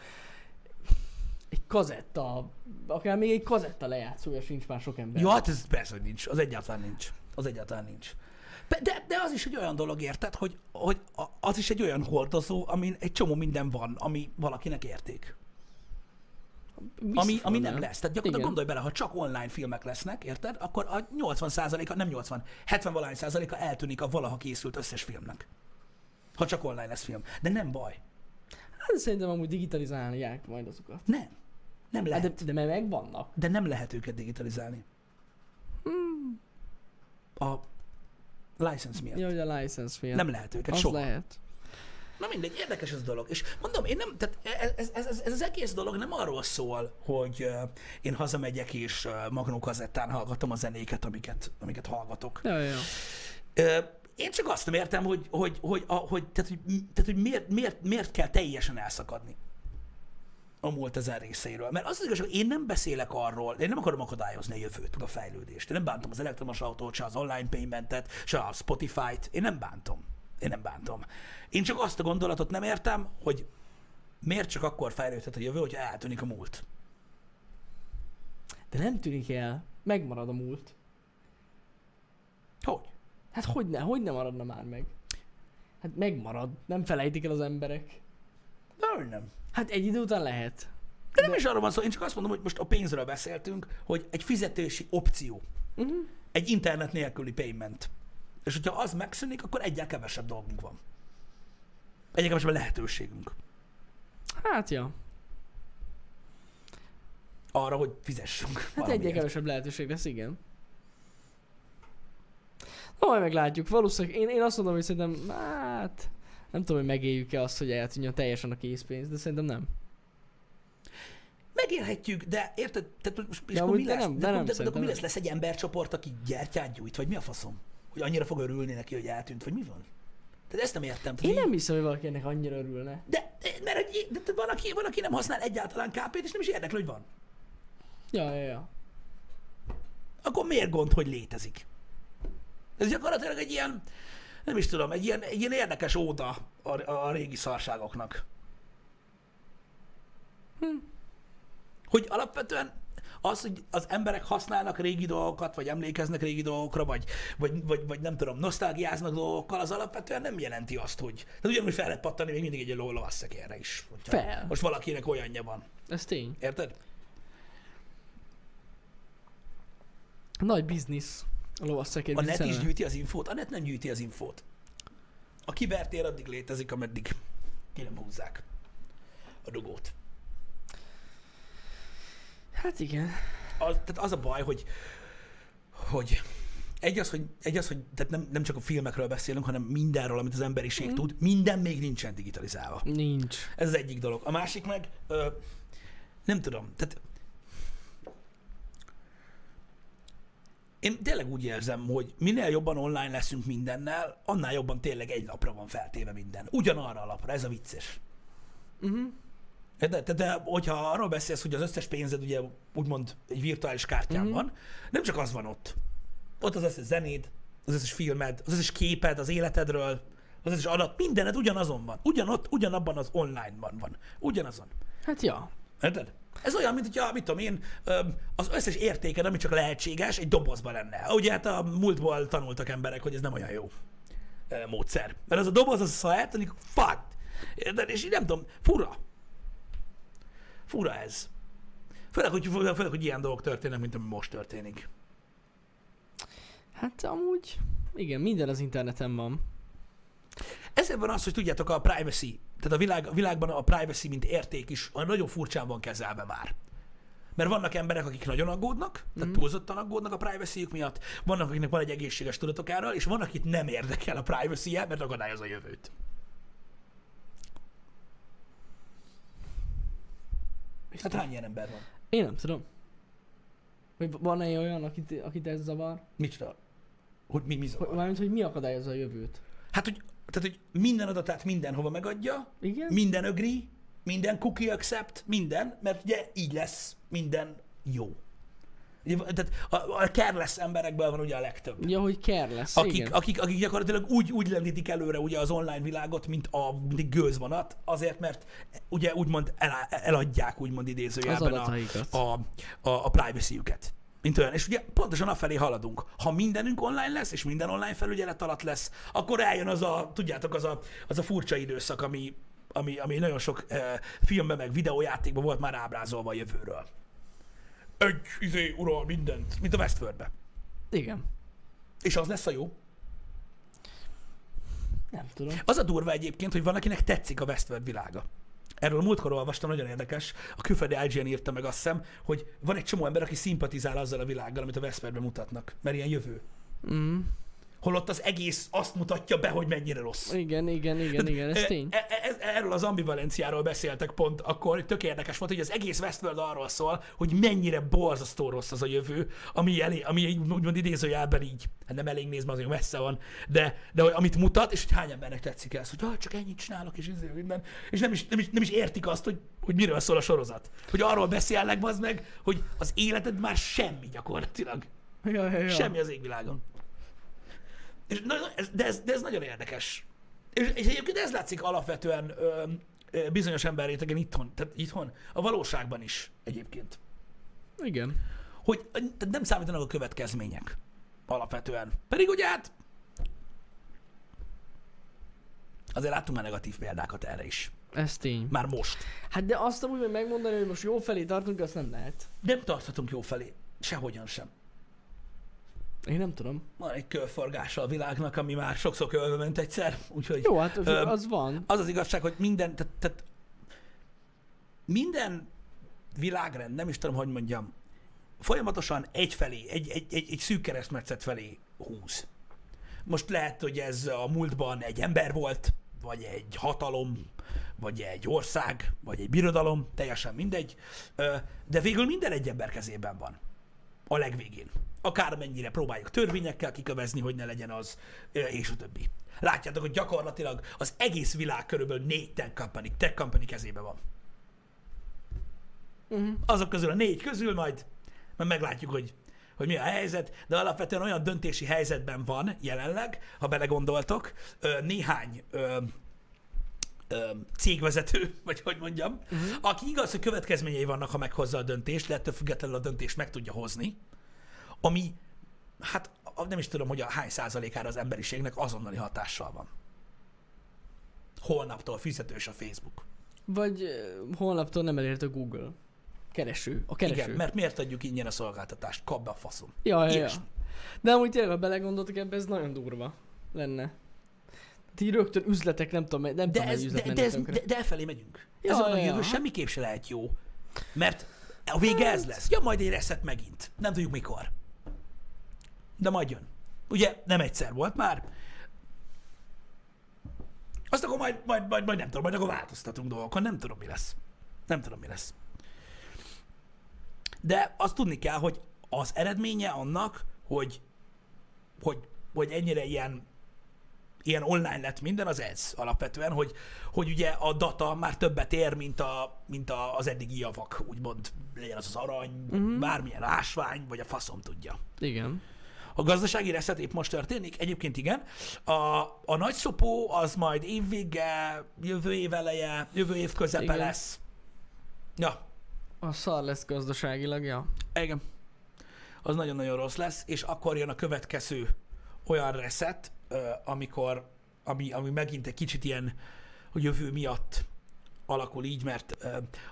egy kazetta, akár még egy kazetta lejátszója sincs már sok ember. Jó, hát ez persze, hogy nincs. Az egyáltalán nincs. Az egyáltalán nincs. De, de, az is egy olyan dolog, érted, hogy, hogy az is egy olyan hordozó, amin egy csomó minden van, ami valakinek érték. Biztos Ami, ami nem lesz. Tehát gyakorlatilag Igen. gondolj bele, ha csak online filmek lesznek, érted, akkor a 80%-a, nem 80, 70 valány százaléka eltűnik a valaha készült összes filmnek. Ha csak online lesz film. De nem baj. Hát szerintem amúgy digitalizálják majd azokat. Nem. Nem Hát lehet. de, de mert megvannak. De nem lehet őket digitalizálni. A license miatt. Ja, hogy a license miatt. Nem lehet őket az soha. lehet. Na mindegy, érdekes ez a dolog. És mondom, én nem, tehát ez, ez, ez, ez az egész dolog nem arról szól, hogy én hazamegyek és magnókazettán hallgatom a zenéket, amiket, amiket hallgatok. Ja, ja, én csak azt nem értem, hogy, hogy, hogy, a, hogy, tehát, hogy, tehát, hogy miért, miért, miért kell teljesen elszakadni a múlt ezen részeiről. Mert az az igazság, hogy én nem beszélek arról, én nem akarom akadályozni a jövőt, meg a fejlődést. Én nem bántom az elektromos autót, se az online paymentet, se a Spotify-t. Én nem bántom. Én nem bántom. Én csak azt a gondolatot nem értem, hogy miért csak akkor fejlődhet a jövő, hogy eltűnik a múlt. De nem tűnik el. Megmarad a múlt. Hogy? Hát hogy ne, hogy ne maradna már meg? Hát megmarad. Nem felejtik el az emberek. De hogy nem. Hát egy idő után lehet. De nem is arról van szó, én csak azt mondom, hogy most a pénzről beszéltünk, hogy egy fizetési opció, Uh-huh. egy internet nélküli payment. És hogyha az megszűnik, akkor egyel kevesebb dolgunk van. Egyel kevesebb lehetőségünk Hát ja. arra, hogy fizessünk. Hát egyre kevesebb lehetőség lesz, igen. Na, majd meglátjuk. Valószínűleg én, én azt mondom, hogy szerintem, hát nem tudom, hogy megéljük-e azt, hogy eltűnjön teljesen a készpénz, de szerintem nem. Megélhetjük, de érted? Tehát és De akkor mi amúgy de lesz? nem- de nem, de, de, akkor mi lesz? Lesz egy embercsoport, aki gyertyát gyújt? Vagy mi a faszom? Hogy annyira fog örülni neki, hogy eltűnt? Vagy mi van? Tehát ezt nem értem. Én nem hiszem, hogy valaki ennek annyira örülne. De, mert de, de van, aki, van, aki nem használ egyáltalán KP-t, és nem is érdekli, hogy van. Ja, ja, ja. akkor miért gond, hogy létezik? Ez gyakorlatilag egy ilyen, nem is tudom, egy ilyen, egy ilyen érdekes óda a, a, a régi szarságoknak. Hm. Hogy alapvetően az, hogy az emberek használnak régi dolgokat, vagy emlékeznek régi dolgokra, vagy, vagy, vagy, vagy nem tudom, nosztalgiáznak dolgokkal, az alapvetően nem jelenti azt, hogy... Tehát ugyanúgy fel lehet pattani még mindig egy ló lovasszekérre is. Fel. Most valakinek olyanja van. Ez tény. Érted? Nagy biznisz. A lovasszekér A net is gyűjti az infót, a net nem gyűjti az infót. A kibertér addig létezik, ameddig ki nem húzzák a dugót. Hát igen. Az, tehát az a baj, hogy, hogy egy az, hogy, egy az, hogy tehát nem, nem csak a filmekről beszélünk, hanem mindenről, amit az emberiség mm. tud, minden még nincsen digitalizálva. Nincs. Ez az egyik dolog. A másik meg, ö, nem tudom, tehát én tényleg úgy érzem, hogy minél jobban online leszünk mindennel, annál jobban tényleg egy lapra van feltéve minden. Ugyanarra a lapra, ez a vicces. Uh-huh. De, de, de hogyha arról beszélsz, hogy az összes pénzed ugye úgymond egy virtuális kártyán Mhm. van, nem csak az van ott. Ott az összes zenéd, az összes filmed, az összes képed az életedről, az összes adat, mindened ugyanazon van. Ugyanott, ugyanabban az online-ban van. Ugyanazon. Hát ja. Érted? Ez olyan, mint hogyha, mit tudom én, az összes értéked, ami csak lehetséges, egy dobozban lenne. Ugye hát a múltból tanultak emberek, hogy ez nem olyan jó módszer. Mert az a doboz, az a amikor fuck. Érted? És így nem tudom, fura. Fura ez. Főleg, hogy, főleg, hogy ilyen dolgok történnek, mint ami most történik. Hát amúgy, igen, minden az interneten van. Ezért van az, hogy tudjátok, a privacy, tehát a, világ, a világban a privacy, mint érték is nagyon furcsán van kezelve már. Mert vannak emberek, akik nagyon aggódnak, tehát mm. túlzottan aggódnak a privacy miatt, vannak, akiknek van egy egészséges tudatok erről, és vannak, akit nem érdekel a privacy mert akadályoz a jövőt. Hát hány ilyen ember van? Én nem tudom. Hogy van-e olyan, akit, akit ez zavar? Micsoda? Hogy mi, mi zavar? Hogy, mármint, hogy mi akadályozza a jövőt? Hát, hogy, tehát, hogy minden adatát mindenhova megadja, Igen? minden agree, minden cookie accept, minden, mert ugye így lesz minden jó. Tehát a, a careless emberekből van ugye a legtöbb. Ja, hogy care lesz, Akik, igen. akik, akik gyakorlatilag úgy, úgy lendítik előre ugye az online világot, mint, a, mint egy gőzvonat, azért, mert ugye úgymond el, eladják úgymond idézőjelben a, a, a, a privacy-üket. Mint olyan. És ugye pontosan afelé haladunk. Ha mindenünk online lesz, és minden online felügyelet alatt lesz, akkor eljön az a, tudjátok, az a, az a furcsa időszak, ami, ami, ami nagyon sok eh, filmben, meg videójátékban volt már ábrázolva a jövőről. Egy izé ural mindent, mint a Westworldbe. Igen. És az lesz a jó. Nem tudom. Az a durva egyébként, hogy van, akinek tetszik a Westworld világa. Erről múltkor olvastam, nagyon érdekes. A külföldi IGN írta meg azt hiszem, hogy van egy csomó ember, aki szimpatizál azzal a világgal, amit a Westworldben mutatnak. Mert ilyen jövő. Mm. Holott az egész azt mutatja be, hogy mennyire rossz. Igen, igen, igen, igen, ez tény. e- e- erről az ambivalenciáról beszéltek pont akkor, tök érdekes volt, hogy az egész Westworld arról szól, hogy mennyire borzasztó rossz az a jövő, ami, elé, ami úgymond idézőjelben így, hát nem elég néz, azért messze van, de, de hogy amit mutat, és hogy hány embernek tetszik ez, hogy ah, csak ennyit csinálok, és izé, minden, és nem is, nem, is, nem is értik azt, hogy, hogy miről szól a sorozat. Hogy arról beszélnek, az meg, hogy az életed már semmi gyakorlatilag. Ja, ja, ja. Semmi az égvilágon. És, na, ez, de, ez, de ez nagyon érdekes. És, és egyébként ez látszik alapvetően ö, ö, bizonyos emberrétegen itthon, tehát itthon, a valóságban is egyébként. Igen. Hogy tehát nem számítanak a következmények alapvetően. Pedig ugye hát azért láttunk már negatív példákat erre is. Ez tény. Már most. Hát de azt amúgy, hogy megmondani, hogy most jó felé tartunk, azt nem lehet. Nem tarthatunk jó felé. Sehogyan sem. Én nem tudom. Van egy körforgása a világnak, ami már sokszor körbe ment egyszer, úgyhogy... Jó, hát Ö, az van. Az az igazság, hogy minden, tehát, tehát minden világrend, nem is tudom, hogy mondjam, folyamatosan egyfelé, egy, egy, egy, egy szűk keresztmetszet felé húz. Most lehet, hogy ez a múltban egy ember volt, vagy egy hatalom, vagy egy ország, vagy egy birodalom, teljesen mindegy, de végül minden egy ember kezében van. A legvégén. Akármennyire próbáljuk törvényekkel kikövezni, hogy ne legyen az, és a többi. Látjátok, hogy gyakorlatilag az egész világ körülbelül négy tech company, tech company kezében van. Uh-huh. Azok közül a négy közül majd, majd meglátjuk, hogy, hogy mi a helyzet, de alapvetően olyan döntési helyzetben van jelenleg, ha belegondoltok, néhány cégvezető, vagy hogy mondjam, uh-huh. aki igaz, hogy következményei vannak, ha meghozza a döntést, de ettől függetlenül a döntést meg tudja hozni, ami, hát nem is tudom, hogy a hány százalékára az emberiségnek azonnali hatással van. Holnaptól fizetős a Facebook. Vagy holnaptól nem elért a Google. Kereső. A kereső. Igen, mert miért adjuk ingyen a szolgáltatást? Kap be a faszom. Ja, ja, ja. De amúgy tényleg, ha belegondoltok ebbe, ez nagyon durva lenne. Hát így rögtön üzletek, nem tudom, nem De, tudom, ez, üzlet de, de, ez, tönkre. de, de elfelé megyünk. Ja, ez a ja, jövő ja. semmiképp se lehet jó. Mert a vége ez lesz. Ja, majd egy reset megint. Nem tudjuk mikor. De majd jön. Ugye nem egyszer volt már. Azt akkor majd, majd, majd, majd nem tudom, majd akkor változtatunk dolgokon. Nem tudom, mi lesz. Nem tudom, mi lesz. De azt tudni kell, hogy az eredménye annak, hogy, hogy, hogy ennyire ilyen ilyen online lett minden, az ez alapvetően, hogy, hogy ugye a data már többet ér, mint, a, mint a, az eddigi javak, úgymond legyen az az arany, uh-huh. bármilyen ásvány, vagy a faszom tudja. Igen. A gazdasági reset épp most történik, egyébként igen. A, a nagy szopó az majd évvége, jövő év eleje, jövő év közepe Igen. lesz. Ja, A szar lesz gazdaságilag, ja. igen. Az nagyon-nagyon rossz lesz, és akkor jön a következő olyan reset, amikor, ami, ami megint egy kicsit ilyen a jövő miatt alakul így, mert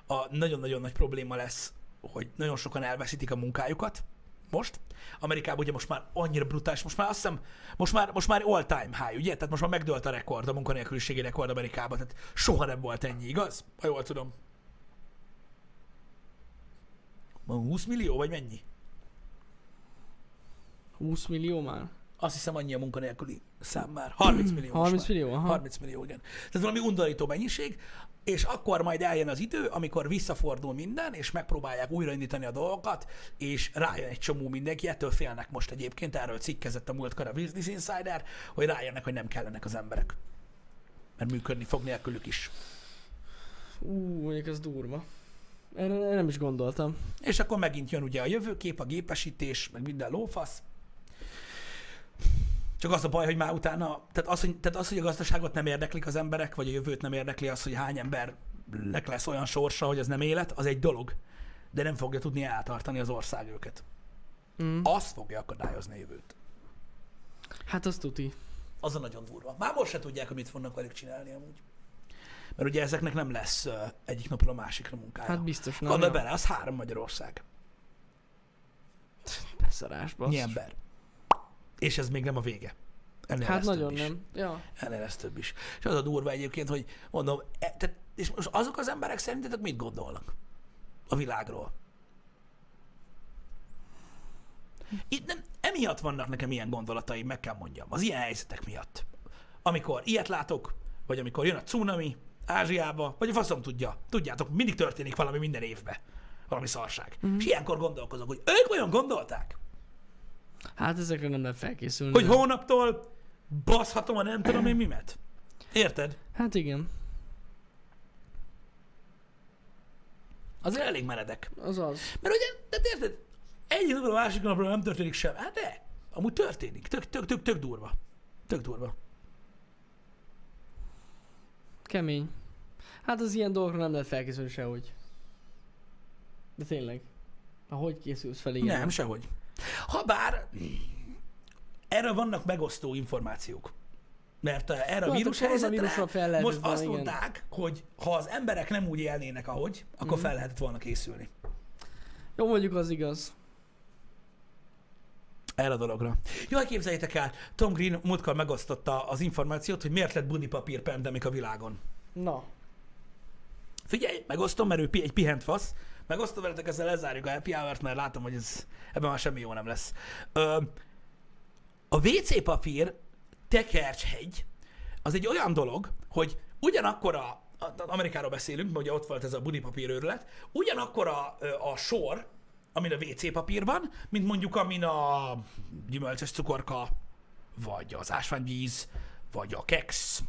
a nagyon-nagyon nagy probléma lesz, hogy nagyon sokan elveszítik a munkájukat most. Amerikában ugye most már annyira brutális, most már azt hiszem, most már, most már all time high, ugye? Tehát most már megdőlt a rekord, a munkanélküliségi rekord Amerikában, tehát soha nem volt ennyi, igaz? Ha jól tudom. Van 20 millió, vagy mennyi? 20 millió már? Azt hiszem annyi a munkanélküli szám már. 30 millió. most 30 már. millió, aha. 30 millió, igen. Tehát valami undorító mennyiség, és akkor majd eljön az idő, amikor visszafordul minden, és megpróbálják újraindítani a dolgokat, és rájön egy csomó mindenki, ettől félnek most egyébként, erről cikkezett a múltkor a Business Insider, hogy rájönnek, hogy nem kellenek az emberek. Mert működni fog nélkülük is. Ú, mondjuk ez durva. Erre nem is gondoltam. És akkor megint jön ugye a jövőkép, a gépesítés, meg minden lófasz. Csak az a baj, hogy már utána, tehát az, hogy, tehát az, hogy a gazdaságot nem érdeklik az emberek, vagy a jövőt nem érdekli az, hogy hány embernek lesz olyan sorsa, hogy az nem élet, az egy dolog. De nem fogja tudni eltartani az ország őket. Mm. Az fogja akadályozni a jövőt. Hát az tuti. Az a nagyon durva. Már most se tudják, hogy mit fognak velük csinálni amúgy. Mert ugye ezeknek nem lesz egyik napról a másikra munkája. Hát biztos nem. Gondolj bele, az három Magyarország. Beszarás, basszus. Ennyi ember. És ez még nem a vége. Ennél Hát lesz nagyon több is. nem. Ja. Ennél lesz több is. És az a durva egyébként, hogy mondom, e, tehát, és most azok az emberek szerintetek mit gondolnak a világról? Itt nem, emiatt vannak nekem ilyen gondolataim, meg kell mondjam, az ilyen helyzetek miatt. Amikor ilyet látok, vagy amikor jön a cunami Ázsiába, vagy a faszom tudja. Tudjátok, mindig történik valami minden évben. Valami szarság. Mm. És ilyenkor gondolkozok, hogy ők olyan gondolták, Hát ezekre nem lehet felkészülni. hogy hónaptól baszhatom a nem tudom én mimet. Érted? Hát igen. Azért elég meredek. Az az. Mert ugye, de érted, egyik napról a másik napról nem történik sem. Hát de, amúgy történik. Tök, tök, tök, tök durva. Tök durva. Kemény. Hát az ilyen dolgokra nem lehet felkészülni sehogy. De tényleg. Hogy készülsz fel ilyen? Nem, sehogy. Habár erről vannak megosztó információk. Mert eh, erre a Hát vírus helyzetre fel most azt igen. mondták, hogy ha az emberek nem úgy élnének, ahogy, akkor Mhm. fel lehetett volna készülni. Jó, mondjuk az igaz. Erre a dologra. Jól képzeljétek el, Tom Green múltkor megosztotta az információt, hogy miért lett bunipapír pandemik a világon. Na. Figyelj, megosztom, mert ő egy pihent fasz. Megosztom veletek, ezzel lezárjuk a happy hour mert látom, hogy ez, ebben már semmi jó nem lesz. Ö, a WC papír tekercshegy az egy olyan dolog, hogy ugyanakkor a, a- Amerikáról beszélünk, mert ugye ott volt ez a budipapír őrület, ugyanakkor a, a sor, amin a WC papír van, mint mondjuk amin a gyümölcsös cukorka, vagy az ásványvíz, vagy a keks,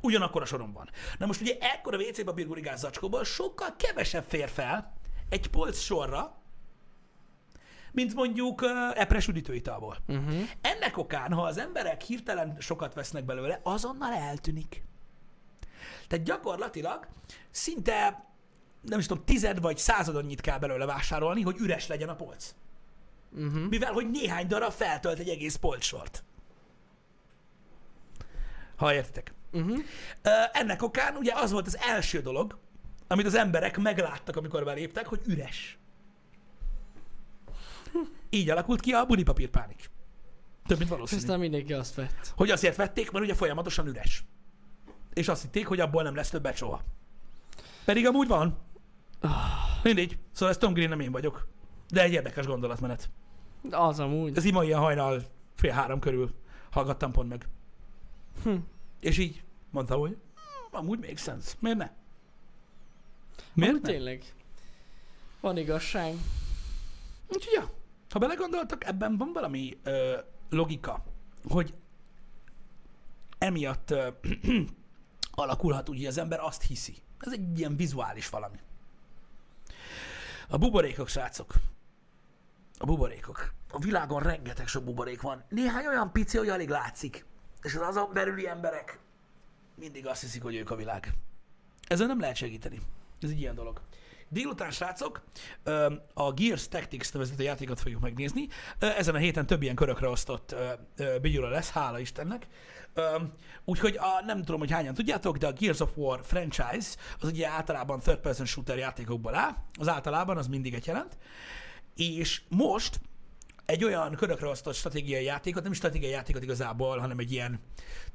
ugyanakkor a soron van. Na most ugye ekkor a WC papír gurigás zacskóból sokkal kevesebb fér fel egy polc sorra, mint mondjuk uh, epres üdítőitalból. Uh-huh. Ennek okán, ha az emberek hirtelen sokat vesznek belőle, azonnal eltűnik. Tehát gyakorlatilag szinte, nem is tudom, tized vagy század annyit kell belőle vásárolni, hogy üres legyen a polc. Uh-huh. Mivel, hogy néhány darab feltölt egy egész polcsort. Ha értitek. Uh-huh. Ö, Ennek okán ugye az volt az első dolog, amit az emberek megláttak, amikor beléptek, hogy üres. Így alakult ki a budipapírpánik. Több, mint valószínű. aztán mindenki azt vett. Hogy azért vették, mert ugye folyamatosan üres. És azt hitték, hogy abból nem lesz többet soha. Pedig amúgy van. Mindegy. Szóval ez Tom Green nem én vagyok. De egy érdekes gondolatmenet. Az amúgy. Ez ima ilyen hajnal fél három körül hallgattam pont meg. Hm. És így mondta, hogy "Hm, amúgy make sense. Miért ne? Miért Amúgy tényleg. Van igazság. Úgyhogy ja, ha belegondoltak, ebben van valami ö, logika, hogy emiatt ö, alakulhat úgy, hogy az ember azt hiszi. Ez egy ilyen vizuális valami. A buborékok, srácok, A buborékok. A világon rengeteg sok buborék van. Néhány olyan pici, hogy alig látszik. És az azon belüli emberek mindig azt hiszik, hogy ők a világ. Ezzel nem lehet segíteni. Ez egy ilyen dolog. Délután, srácok, a Gears Tactics nevezetű játékot fogjuk megnézni. Ezen a héten több ilyen körökre osztott bigyura lesz, hála Istennek. Úgyhogy a, nem tudom, hogy hányan tudjátok, de a Gears of War franchise az ugye általában third person shooter játékokból áll. Az általában az mindig egy jelent. És most egy olyan körökre osztott stratégiai játékot, nem is stratégiai játékot igazából, hanem egy ilyen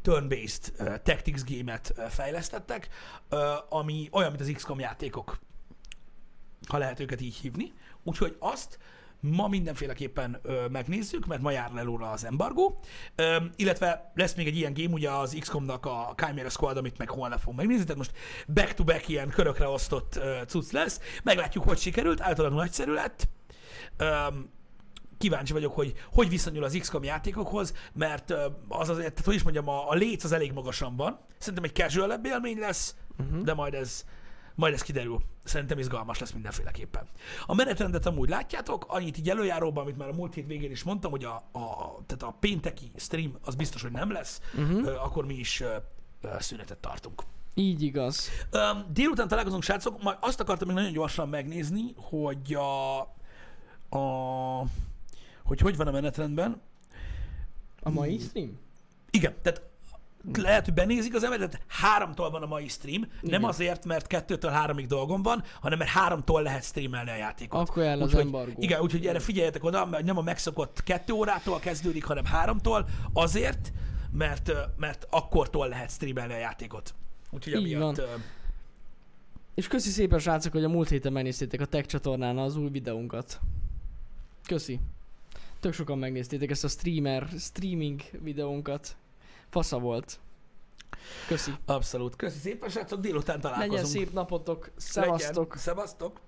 turn-based uh, tactics game-et uh, fejlesztettek, uh, ami olyan, mint az XCOM játékok, ha lehet őket így hívni. Úgyhogy azt ma mindenféleképpen ö, megnézzük, mert ma jár le róla az embargó, ö, illetve lesz még egy ilyen game, ugye az XCOM-nak a Chimera Squad, amit meg holnap fogunk megnézni, tehát most back-to-back ilyen körökre osztott ö, cucc lesz. Meglátjuk, hogy sikerült, általában nagyszerű lett. Ö, kíváncsi vagyok, hogy hogy viszonyul az XCOM játékokhoz, mert az azért, tehát hogy is mondjam, a, a léc az elég magasan van. Szerintem egy casual élmény lesz, uh-huh. de majd ez, majd ez kiderül. Szerintem izgalmas lesz mindenféleképpen. A menetrendet amúgy látjátok, annyit így előjáróban, amit már a múlt hét végén is mondtam, hogy a, a, tehát a pénteki stream az biztos, hogy nem lesz, uh-huh. akkor mi is szünetet tartunk. Így igaz. Délután találkozunk, srácok. Majd azt akartam még nagyon gyorsan megnézni, hogy a, a hogy hogy van a menetrendben. A mai stream? Igen, tehát lehet, hogy benézik az ember, tehát háromtól van a mai stream, Igen. nem azért, mert kettőtől háromig dolgom van, hanem mert háromtól lehet streamelni a játékot. Akkor el az Úgyhogy- embargó. Igen, úgyhogy erre figyeljetek oda, mert nem a megszokott kettő órától kezdődik, hanem háromtól, azért, mert, mert akkortól lehet streamelni a játékot. Úgyhogy amiatt... van. És köszi szépen srácok, hogy a múlt héten megnéztétek a Tech csatornán az új videónkat. Köszi. Tök sokan megnéztétek ezt a streamer, streaming videónkat. Fasza volt. Köszi. Abszolút. Köszi szépen, srácok, délután találkozunk. Legyen szép napotok. Szevasztok. Legyen. Szevasztok.